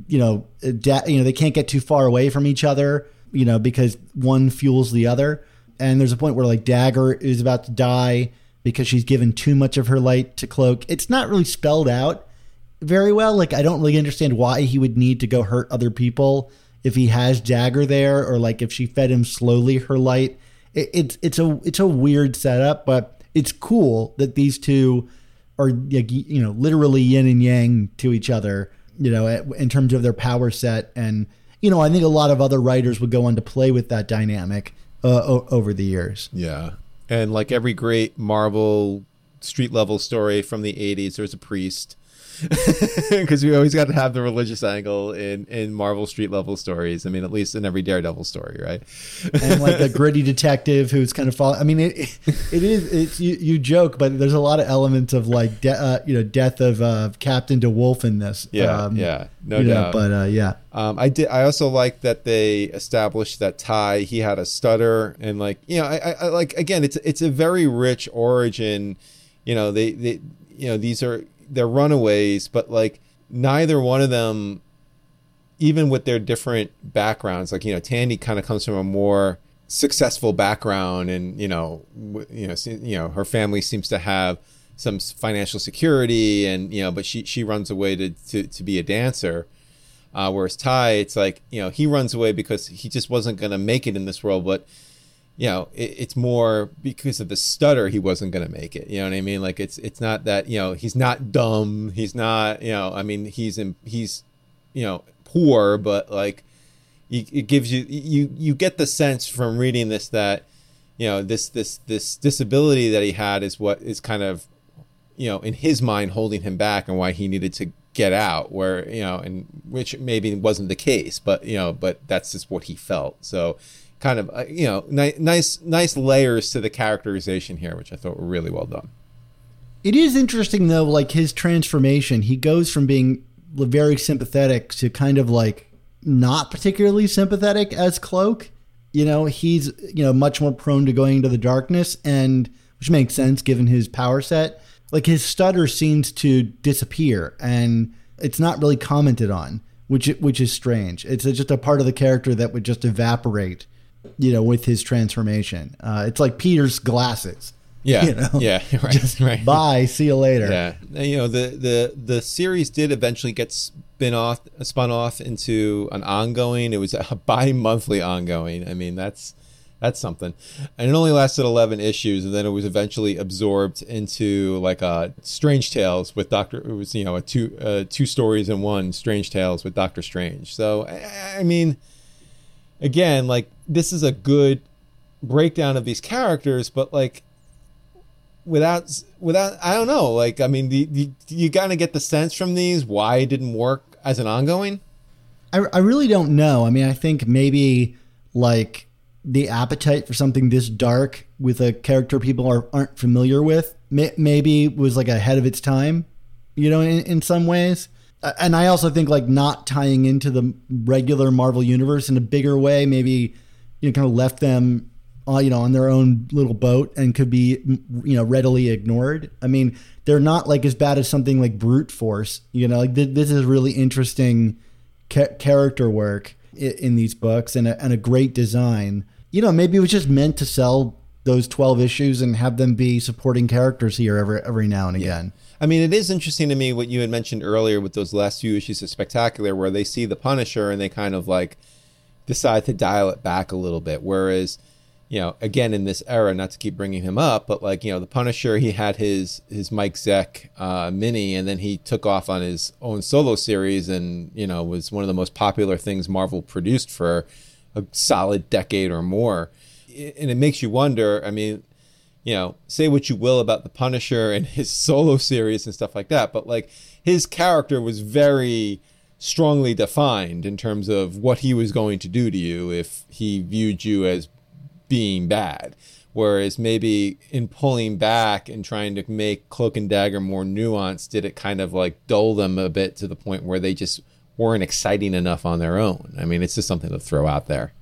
S1: you know da- you know they can't get too far away from each other you know because one fuels the other. And there's a point where like dagger is about to die because she's given too much of her light to cloak. It's not really spelled out very well. Like i don't really understand why he would need to go hurt other people if he has dagger there or like if she fed him slowly her light it, it's it's a it's a weird setup, but it's cool that these two are like, you know literally yin and yang to each other. You know, in terms of their power set, and you know, I think a lot of other writers would go on to play with that dynamic uh, o- over the years.
S2: Yeah, and like every great Marvel street level story from the '80s, there's a priest because we always got to have the religious angle in in Marvel street level stories. I mean, at least in every Daredevil story, right?
S1: and like the gritty detective who's kind of following. I mean, it it is it's you, you joke, but there's a lot of elements of like de- uh, you know death of uh, Captain DeWolff in this.
S2: Yeah, um, yeah, no doubt.
S1: Know, but uh, yeah,
S2: um, I did. I also like that they established that Ty he had a stutter and like you know I, I, I like again it's it's a very rich origin. You know they they you know these are they're runaways, but like neither one of them, even with their different backgrounds, like you know, Tandy kind of comes from a more successful background, and you know, you know, you know, her family seems to have some financial security, and you know, but she she runs away to to, to be a dancer. Uh, whereas Ty, it's like you know, he runs away because he just wasn't going to make it in this world, but you know, it, it's more because of the stutter he wasn't going to make it. You know what I mean? Like it's it's not that you know he's not dumb. He's not you know. I mean he's in he's you know poor, but like it gives you you you get the sense from reading this that you know this this this disability that he had is what is kind of you know, in his mind, holding him back and why he needed to get out. Where you know, and which maybe wasn't the case, but you know, but that's just what he felt. So, kind of uh, you know, ni- nice nice layers to the characterization here, which I thought were really well done.
S1: It is interesting though, like his transformation. He goes from being very sympathetic to kind of like not particularly sympathetic as Cloak. You know, he's you know much more prone to going into the darkness, and which makes sense given his power set. Like his stutter seems to disappear, and it's not really commented on, which which is strange. It's just a part of the character that would just evaporate, you know, with his transformation. Uh, it's like Peter's glasses.
S2: Yeah,
S1: you know?
S2: yeah, right,
S1: Just
S2: right.
S1: bye, see you later.
S2: Yeah, And, you know the the the series did eventually get spin off, spun off into an ongoing. It was a bi-monthly ongoing. I mean, that's that's something, and it only lasted eleven issues, and then it was eventually absorbed into like a Strange Tales with Doctor. It was you know a two uh, two stories in one Strange Tales with Doctor Strange. So I, I mean, again, like this is a good breakdown of these characters, but like without without I don't know. Like I mean, you, you, you kind of get the sense from these why it didn't work as an ongoing.
S1: I, I really don't know. I mean, I think maybe like the appetite for something this dark with a character people are, aren't familiar with may, maybe was like ahead of its time, you know, in, in some ways. Uh, And I also think like not tying into the regular Marvel universe in a bigger way, maybe you know, kind of left them, uh, you know, on their own little boat and could be, you know, readily ignored. I mean, they're not like as bad as something like Brute Force. You know, like th- this is really interesting ca- character work i- in these books and a, and a great design. You know, maybe it was just meant to sell those 12 issues and have them be supporting characters here every every now and again.
S2: I mean, it is interesting to me what you had mentioned earlier with those last few issues of Spectacular, where they see the Punisher and they kind of like decide to dial it back a little bit. Whereas, you know, again in this era, not to keep bringing him up, but like you know, the Punisher, he had his his Mike Zeck uh, mini, and then he took off on his own solo series, and you know, was one of the most popular things Marvel produced for a solid decade or more. And it makes you wonder. I mean, you know, say what you will about the Punisher and his solo series and stuff like that, but like his character was very strongly defined in terms of what he was going to do to you if he viewed you as being bad. Whereas maybe in pulling back and trying to make Cloak and Dagger more nuanced, did it kind of like dull them a bit to the point where they just weren't exciting enough on their own? I mean, it's just something to throw out there.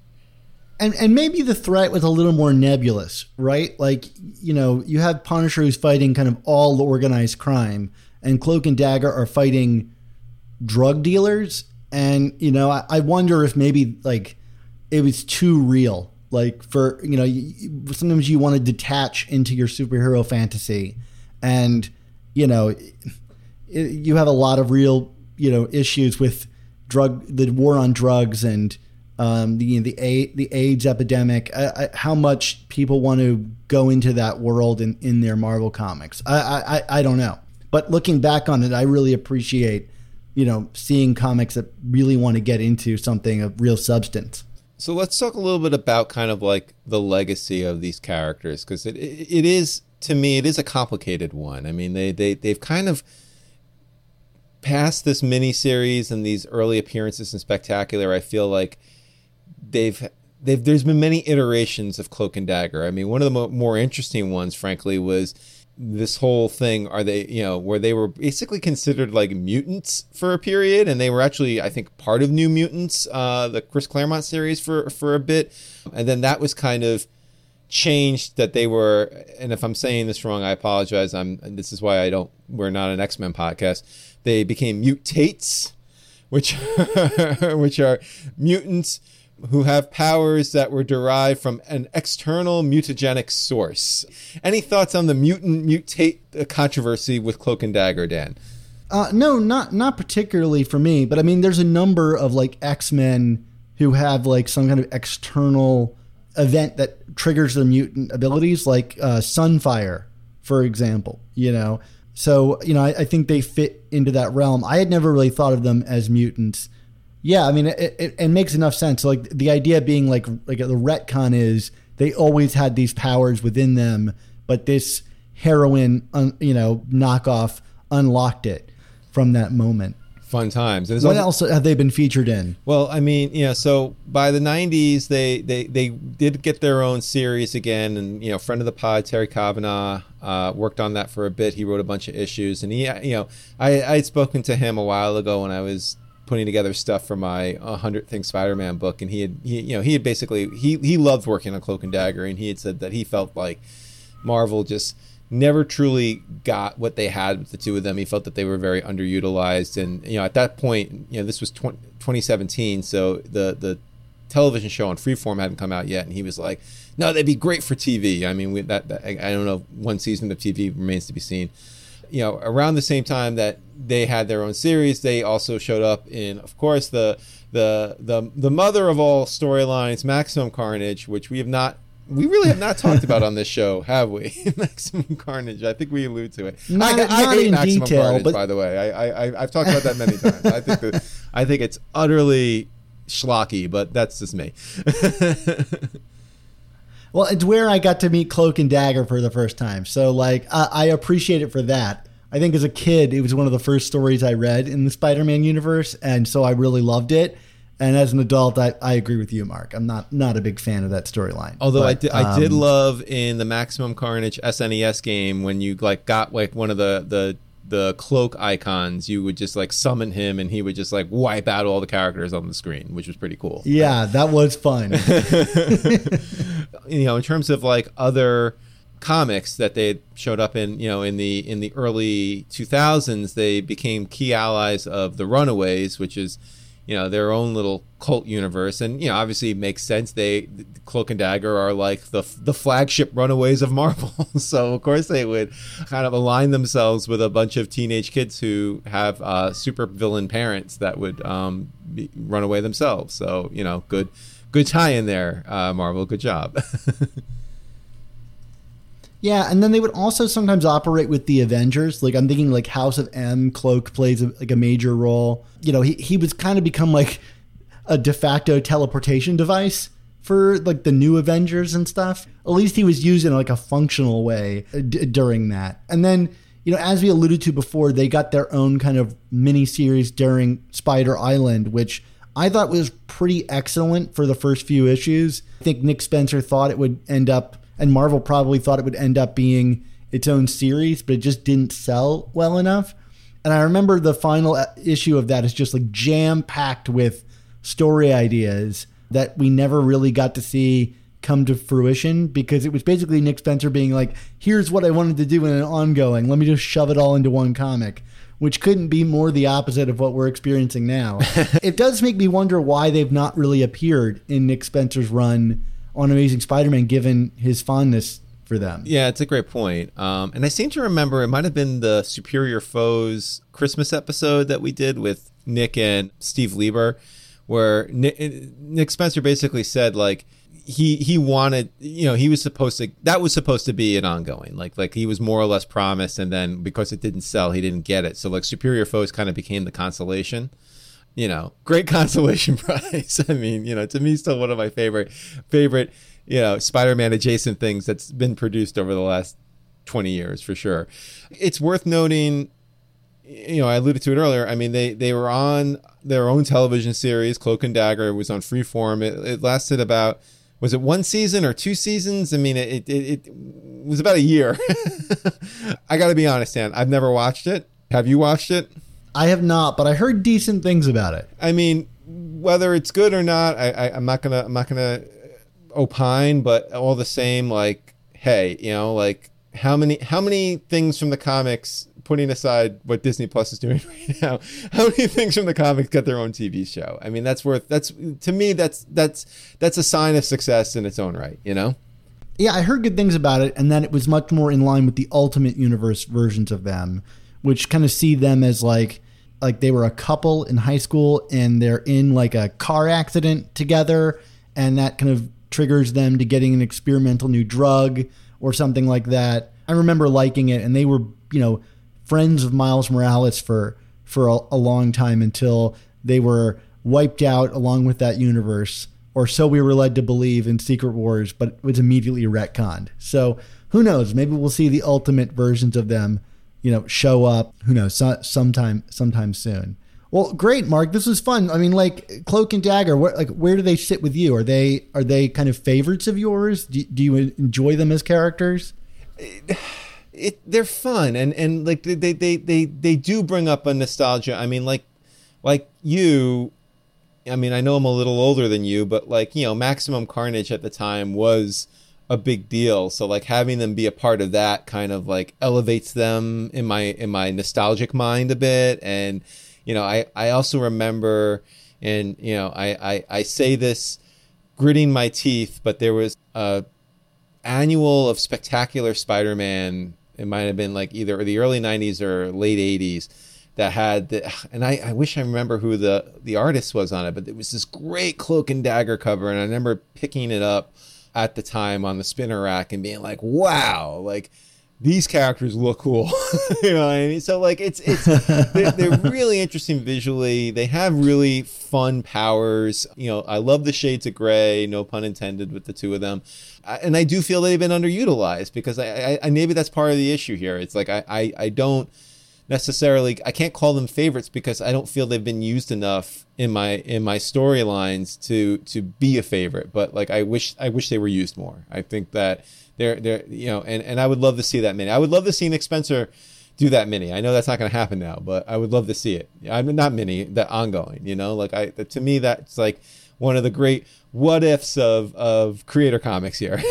S1: And and maybe the threat was a little more nebulous, right? Like, you know, you have Punisher who's fighting kind of all organized crime, and Cloak and Dagger are fighting drug dealers. And, you know, I, I wonder if maybe like it was too real. Like for, you know, you, sometimes you want to detach into your superhero fantasy. And, you know, it, you have a lot of real, you know, issues with drug, the war on drugs and um, the you know, the A- the AIDS epidemic. I, I, how much people want to go into that world in, in their Marvel comics? I, I I- don't know. But looking back on it, I really appreciate, you know, seeing comics that really want to get into something of real substance.
S2: So let's talk a little bit about kind of like the legacy of these characters because it, it it is to me it is a complicated one. I mean they they they've kind of past this mini series and these early appearances in Spectacular. I feel like they've they've there's been many iterations of Cloak and Dagger. I mean one of the mo- more interesting ones, frankly, was this whole thing are they you know where they were basically considered like mutants for a period and they were actually i think part of new mutants uh the chris claremont series for for a bit. And then that was kind of changed that they were and if i'm saying this wrong i apologize. I'm this is why i don't we're not an x-men podcast. They became mutates which which are mutants who have powers that were derived from an external mutagenic source. Any thoughts on the mutant mutate uh, controversy with Cloak and Dagger, Dan?
S1: Uh, no, not not particularly for me, but I mean, there's a number of like X Men who have like some kind of external event that triggers their mutant abilities, like uh, Sunfire, for example. You know, so you know, I, I think they fit into that realm. I had never really thought of them as mutants. Yeah, I mean, it, it, it makes enough sense. Like the idea being like like the retcon is they always had these powers within them, but this heroin, un, you know, knockoff unlocked it from that moment.
S2: Fun times.
S1: What
S2: also-
S1: else have they been featured in?
S2: Well, I mean, yeah. So by the '90s, they they they did get their own series again, and you know, friend of the pod Terry Kavanagh uh, worked on that for a bit. He wrote a bunch of issues, and he, you know, I I had spoken to him a while ago when I was putting together stuff for my 100 Things Spider-Man book, and he had, he, you know, he had basically he he loved working on Cloak and Dagger, and he had said that he felt like Marvel just never truly got what they had with the two of them. He felt that they were very underutilized, and you know, at that point, you know, this was 20, 2017, so the the television show on Freeform hadn't come out yet, and he was like, "No, they'd be great for TV." I mean, we, that, that I I don't know, one season of TV remains to be seen. You know, around the same time that they had their own series, they also showed up in, of course, the the the the mother of all storylines, Maximum Carnage, which we have not. We really have not talked about on this show, have we? Maximum Carnage. I think we allude to it.
S1: Not-
S2: I, I
S1: not in
S2: Maximum
S1: detail,
S2: Carnage,
S1: but-
S2: by the way. I, I I- I've talked about that many times. I think that I think it's utterly schlocky, but that's just me.
S1: Well, it's where I got to meet Cloak and Dagger for the first time. So, like, I, I appreciate it for that. I think as a kid, it was one of the first stories I read in the Spider Man universe. And so I really loved it. And as an adult, I, I agree with you, Mark. I'm not, not a big fan of that storyline.
S2: Although I
S1: But,
S2: did, I did
S1: um,
S2: love in the Maximum Carnage SNES game when you like got like one of the the the cloak icons, you would just like summon him and he would just like wipe out all the characters on the screen, which was pretty cool.
S1: Yeah, that was fun.
S2: you know, in terms of like other comics that they showed up in, you know, in the in the early 2000s, they became key allies of the Runaways, which is, you know, their own little cult universe, and you know, obviously it makes sense. They Cloak and Dagger are like the the flagship Runaways of Marvel, so of course they would kind of align themselves with a bunch of teenage kids who have uh, super villain parents that would um, be, run away themselves. So you know, good good tie in there, uh, Marvel. Good job.
S1: Yeah, and then they would also sometimes operate with the Avengers. Like I'm thinking like House of M, Cloak plays a, like a major role. You know, he he was kind of become like a de facto teleportation device for like the new Avengers and stuff. At least he was used in like a functional way uh, d- during that. And then, you know, as we alluded to before, they got their own kind of mini series during Spider Island, which I thought was pretty excellent for the first few issues. I think Nick Spencer thought it would end up, and Marvel probably thought it would end up being its own series, but it just didn't sell well enough. And I remember the final uh, issue of that is just like jam packed with story ideas that we never really got to see come to fruition because it was basically Nick Spencer being like, here's what I wanted to do in an ongoing. Let me just shove it all into one comic, which couldn't be more the opposite of what we're experiencing now. it does make me wonder why they've not really appeared in Nick Spencer's run on Amazing Spider Man given his fondness for them.
S2: Yeah, it's a great point. Um, and I seem to remember it might have been the Superior Foes Christmas episode that we did with Nick and Steve Lieber, where Nick, Nick Spencer basically said like he he wanted you know he was supposed to that was supposed to be an ongoing like like he was more or less promised and then because it didn't sell he didn't get it so like Superior Foes kind of became the consolation you know, great consolation prize. I mean, you know, to me, still one of my favorite, favorite, you know, Spider-Man adjacent things that's been produced over the last twenty years for sure. It's worth noting, you know, I alluded to it earlier. I mean, they they were on their own television series, Cloak and Dagger. It was on Freeform. It, it lasted about. Was it one season or two seasons? I mean, it it, it was about a year. I got to be honest, Dan. I've never watched it. Have you watched it?
S1: I have not, but I heard decent things about it.
S2: I mean, whether it's good or not, I, I, I'm not gonna I'm not gonna opine. But all the same, like, hey, you know, like how many how many things from the comics, putting aside what Disney Plus is doing right now, how many things from the comics get their own TV show? I mean, that's worth that's to me that's that's that's a sign of success in its own right. You know.
S1: Yeah, I heard good things about it, and then it was much more in line with the Ultimate Universe versions of them, which kind of see them as like like they were a couple in high school and they're in like a car accident together, and that kind of triggers them to getting an experimental new drug or something like that. I remember liking it, and they were you know friends of Miles Morales for for a, a long time until they were wiped out along with that universe or so we were led to believe in Secret Wars, but it was immediately retconned. So who knows? Maybe we'll see the ultimate versions of them, you know, show up. Who knows? So, sometime, sometime soon. Well, great, Mark. This was fun. I mean, like Cloak and Dagger. Where, like, where do they sit with you? Are they are they kind of favorites of yours? Do, do you enjoy them as characters?
S2: It, they're fun and and like they, they they they they do bring up a nostalgia. I mean, like like you. I mean, I know I'm a little older than you, but like you know, Maximum Carnage at the time was a big deal. So like having them be a part of that kind of like elevates them in my in my nostalgic mind a bit. And you know, I I also remember, and you know, I I, I say this gritting my teeth, but there was a annual of Spectacular Spider-Man. It might have been like either the early '90s or late '80s that had the, and I, I wish I remember who the the artist was on it, but it was this great cloak and dagger cover, and I remember picking it up at the time on the spinner rack and being like, wow, like these characters look cool. you know what I mean? So like it's it's they're, they're, really interesting visually. They have really fun powers. You know, I love the shades of gray. No pun intended with the two of them. I, and I do feel they've been underutilized because I, I, I, maybe that's part of the issue here. It's like I I, I don't necessarily I can't call them favorites because I don't feel they've been used enough in my in my storylines to to be a favorite. But like I wish I wish they were used more. I think that they're they're you know and and I would love to see that mini. I would love to see Nick Spencer do that mini. I know that's not going to happen now, but I would love to see it. I'm not mini, that ongoing. You know, like I to me that's like one of the great what ifs of of creator comics here.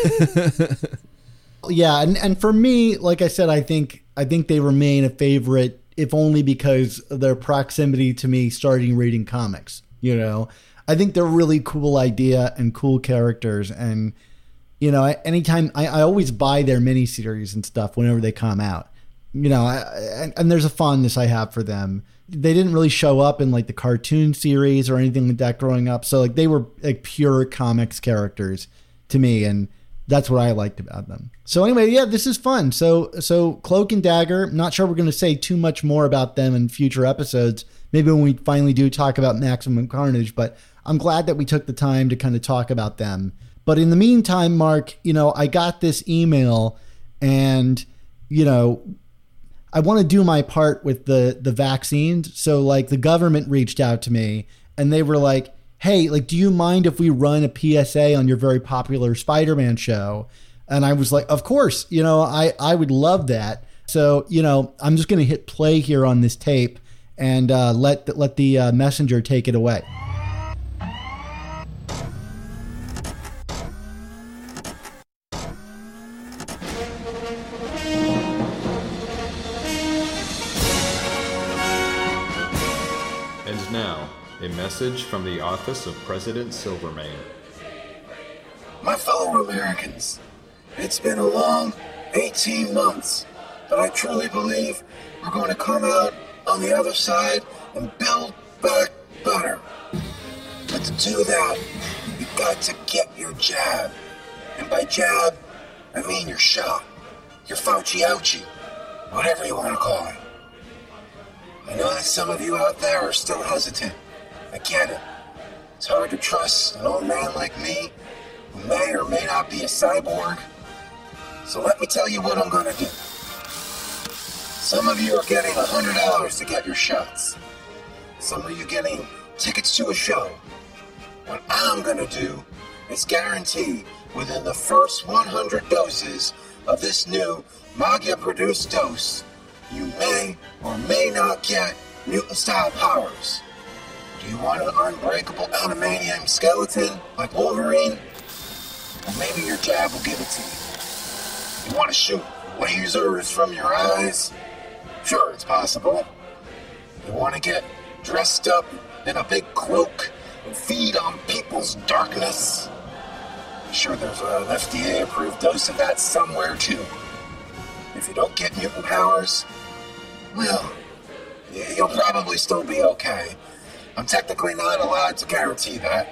S1: yeah, and and for me, like I said, I think I think they remain a favorite, if only because of their proximity to me starting reading comics. You know, I think they're really cool idea and cool characters, and you know, anytime I, I always buy their miniseries and stuff whenever they come out. You know, I, and, and there's a fondness I have for them. They didn't really show up in like the cartoon series or anything like that growing up, so like they were like pure comics characters to me, and that's what I liked about them. So anyway, yeah, this is fun. So so Cloak and Dagger. Not sure we're going to say too much more about them in future episodes. Maybe when we finally do talk about Maximum Carnage, but I'm glad that we took the time to kind of talk about them. But in the meantime, Mark, you know, I got this email and you know, I want to do my part with the the vaccines. So like the government reached out to me and they were like, hey, like, do you mind if we run a PSA on your very popular Spider Man show? And I was like, of course, you know, I, I would love that. So, you know, I'm just going to hit play here on this tape and uh, let, let the uh, messenger take it away.
S3: Message from the office of President Silvermane.
S4: My fellow Americans, it's been a long 18 months, but I truly believe we're going to come out on the other side and build back better. But to do that, you've got to get your jab. And by jab, I mean your shot, your Fauci ouchie, whatever you want to call it. I know that some of you out there are still hesitant. I get it. It's hard to trust an old man like me who may or may not be a cyborg. So let me tell you what I'm gonna do. Some of you are getting $100 to get your shots. Some of you getting tickets to a show. What I'm gonna do is guarantee within the first 100 doses of this new Maggia produced dose, you may or may not get mutant style powers. You want an unbreakable adamantium skeleton like Wolverine? Or maybe your jab will give it to you. You want to shoot lasers from your eyes? Sure, it's possible. You want to get dressed up in a big cloak and feed on people's darkness? Sure, there's an FDA approved dose of that somewhere too. If you don't get mutant powers, well, you'll probably still be okay. I'm technically not allowed to guarantee that.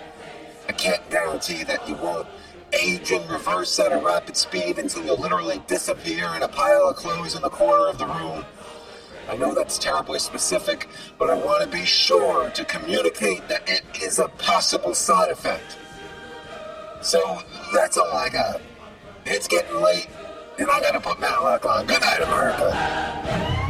S4: I can't guarantee that you won't age in reverse at a rapid speed until you literally disappear in a pile of clothes in the corner of the room. I know that's terribly specific, but I want to be sure to communicate that it is a possible side effect. So that's all I got. It's getting late. And I gotta put Matlock on. Good night, America.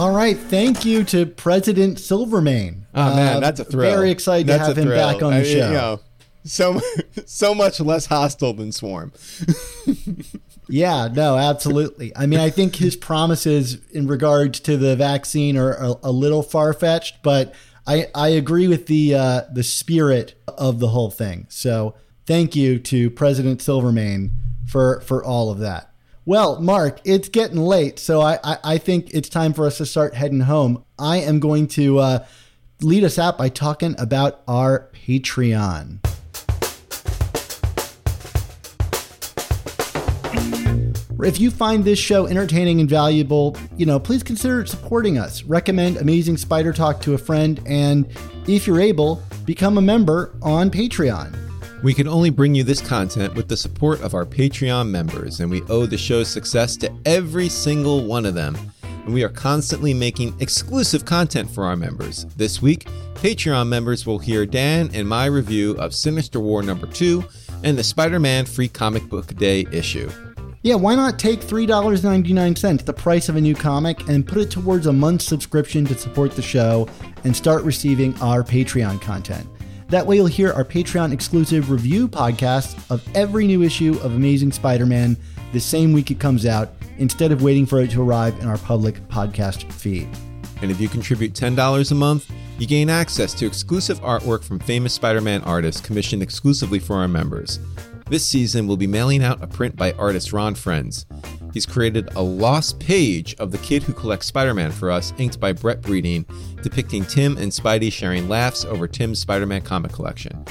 S1: All right, thank you to President Silvermane.
S2: Oh man,
S1: Uh,
S2: that's a thrill.
S1: Very excited
S2: That's
S1: to have him
S2: thrill.
S1: back on the
S2: I mean,
S1: show.
S2: you know, so so much less hostile than Swarm.
S1: Yeah, no, absolutely. I mean, I think his promises in regards to the vaccine are a, a little far fetched, but I, I agree with the uh, the spirit of the whole thing. So thank you to President Silvermane for for all of that. Well, Mark, it's getting late, so I, I, I think it's time for us to start heading home. I am going to uh, lead us out by talking about our Patreon. If you find this show entertaining and valuable, you know, please consider supporting us. Recommend Amazing Spider Talk to a friend, and if you're able, become a member on Patreon.
S2: We can only bring you this content with the support of our Patreon members, and we owe the show's success to every single one of them. And we are constantly making exclusive content for our members. This week, Patreon members will hear Dan and my review of Sinister War number 2 and the Spider Man Free Comic Book Day issue.
S1: Yeah, why not take $3.99, the price of a new comic, and put it towards a month's subscription to support the show and start receiving our Patreon content? That way, you'll hear our Patreon exclusive review podcast of every new issue of Amazing Spider Man the same week it comes out, instead of waiting for it to arrive in our public podcast feed.
S2: And if you contribute $10 a month, you gain access to exclusive artwork from famous Spider Man artists commissioned exclusively for our members. This season, we'll be mailing out a print by artist Ron Frenz. He's created a lost page of The Kid Who Collects Spider Man for us, inked by Brett Breeding, depicting Tim and Spidey sharing laughs over Tim's Spider Man comic collection.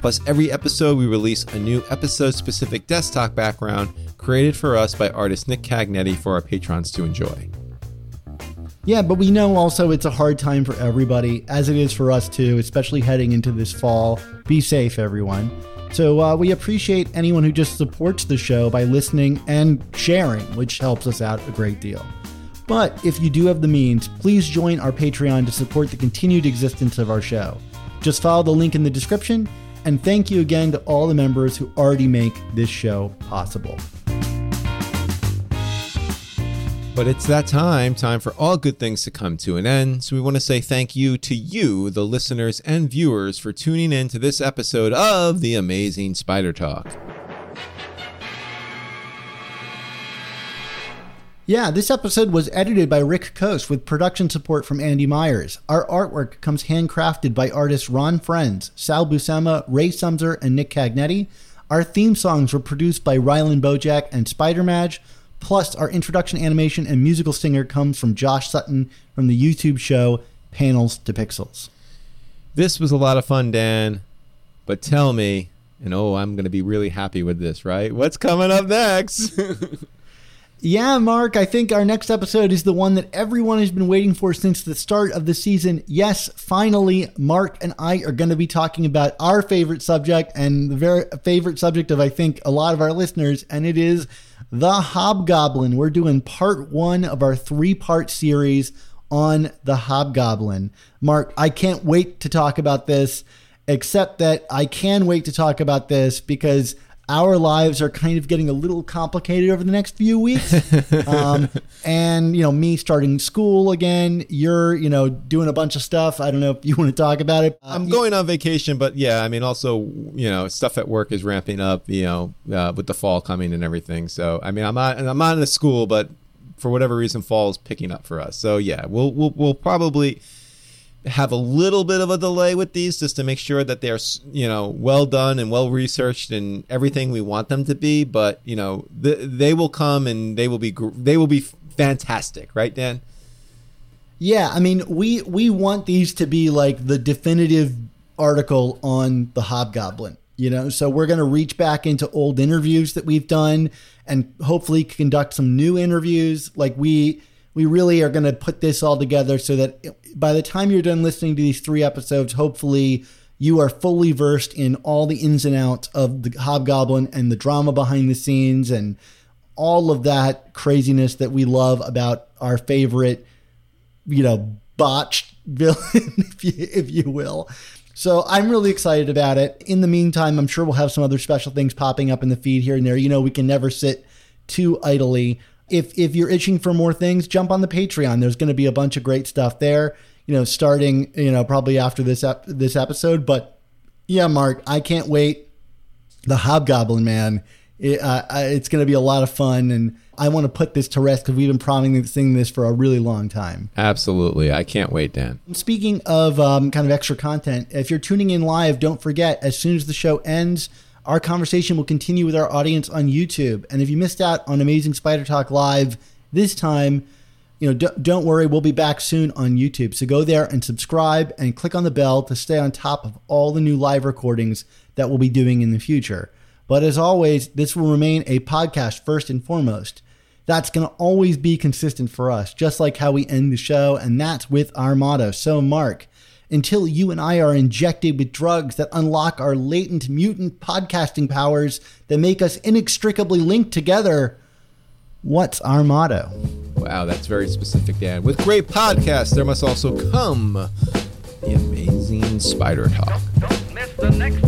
S2: Plus, every episode we release a new episode specific desktop background created for us by artist Nick Cagnetti for our patrons to enjoy.
S1: Yeah, but we know also it's a hard time for everybody, as it is for us too, especially heading into this fall. Be safe, everyone. So uh, we appreciate anyone who just supports the show by listening and sharing, which helps us out a great deal. But if you do have the means, please join our Patreon to support the continued existence of our show. Just follow the link in the description, and thank you again to all the members who already make this show possible.
S2: But it's that time, time for all good things to come to an end. So we want to say thank you to you, the listeners and viewers, for tuning in to this episode of The Amazing Spider Talk.
S1: Yeah, this episode was edited by Rick Coast with production support from Andy Myers. Our artwork comes handcrafted by artists Ron Frenz, Sal Buscema, Ray Sumser, and Nick Cagnetti. Our theme songs were produced by Rylan Bojack and Spider Madge. Plus, our introduction animation and musical singer comes from Josh Sutton from the YouTube show Panels to Pixels.
S2: This was a lot of fun, Dan. But tell me, and oh, I'm going to be really happy with this, right? What's coming up next?
S1: Yeah, Mark, I think our next episode is the one that everyone has been waiting for since the start of the season. Yes, finally, Mark and I are going to be talking about our favorite subject and the very favorite subject of, I think, a lot of our listeners, and it is The Hobgoblin. We're doing part one of our three part series on The Hobgoblin. Mark, I can't wait to talk about this, except that I can wait to talk about this because our lives are kind of getting a little complicated over the next few weeks. um, and, you know, me starting school again, you're, you know, doing a bunch of stuff. I don't know if you want to talk about it.
S2: I'm going on vacation, but yeah, I mean, also, you know, stuff at work is ramping up, you know, uh, with the fall coming and everything. So, I mean, I'm not, I'm not in a school, but for whatever reason, fall is picking up for us. So, yeah, we'll, we'll, we'll probably have a little bit of a delay with these just to make sure that they're you know well done and well researched and everything we want them to be but you know th- they will come and they will be they will be fantastic right dan
S1: Yeah, I mean, we we want these to be like the definitive article on the Hobgoblin. You know, so we're going to reach back into old interviews that we've done and hopefully conduct some new interviews. Like we we really are going to put this all together so that by the time you're done listening to these three episodes, hopefully you are fully versed in all the ins and outs of the Hobgoblin and the drama behind the scenes and all of that craziness that we love about our favorite, you know, botched villain, if you, if you will. So I'm really excited about it. In the meantime, I'm sure we'll have some other special things popping up in the feed here and there. You know, we can never sit too idly. If if you're itching for more things, jump on the Patreon. There's going to be a bunch of great stuff there. You know, starting you know probably after this ep- this episode. But yeah, Mark, I can't wait. The Hobgoblin Man. It, uh, it's going to be a lot of fun, and I want to put this to rest because we've been promising this for a really long time.
S2: Absolutely. I can't wait, Dan.
S1: Speaking of um, kind of extra content, if you're tuning in live, don't forget, as soon as the show ends, our conversation will continue with our audience on YouTube. And if you missed out on Amazing Spider Talk Live this time, you know, don't, don't worry, we'll be back soon on YouTube. So go there and subscribe and click on the bell to stay on top of all the new live recordings that we'll be doing in the future. But as always, this will remain a podcast first and foremost. That's going to always be consistent for us, just like how we end the show, and that's with our motto. So, Mark, until you and I are injected with drugs that unlock our latent mutant podcasting powers that make us inextricably linked together, what's our motto?
S2: Wow, that's very specific, Dan. With great podcasts, there must also come the amazing spider talk.
S5: Don't miss the next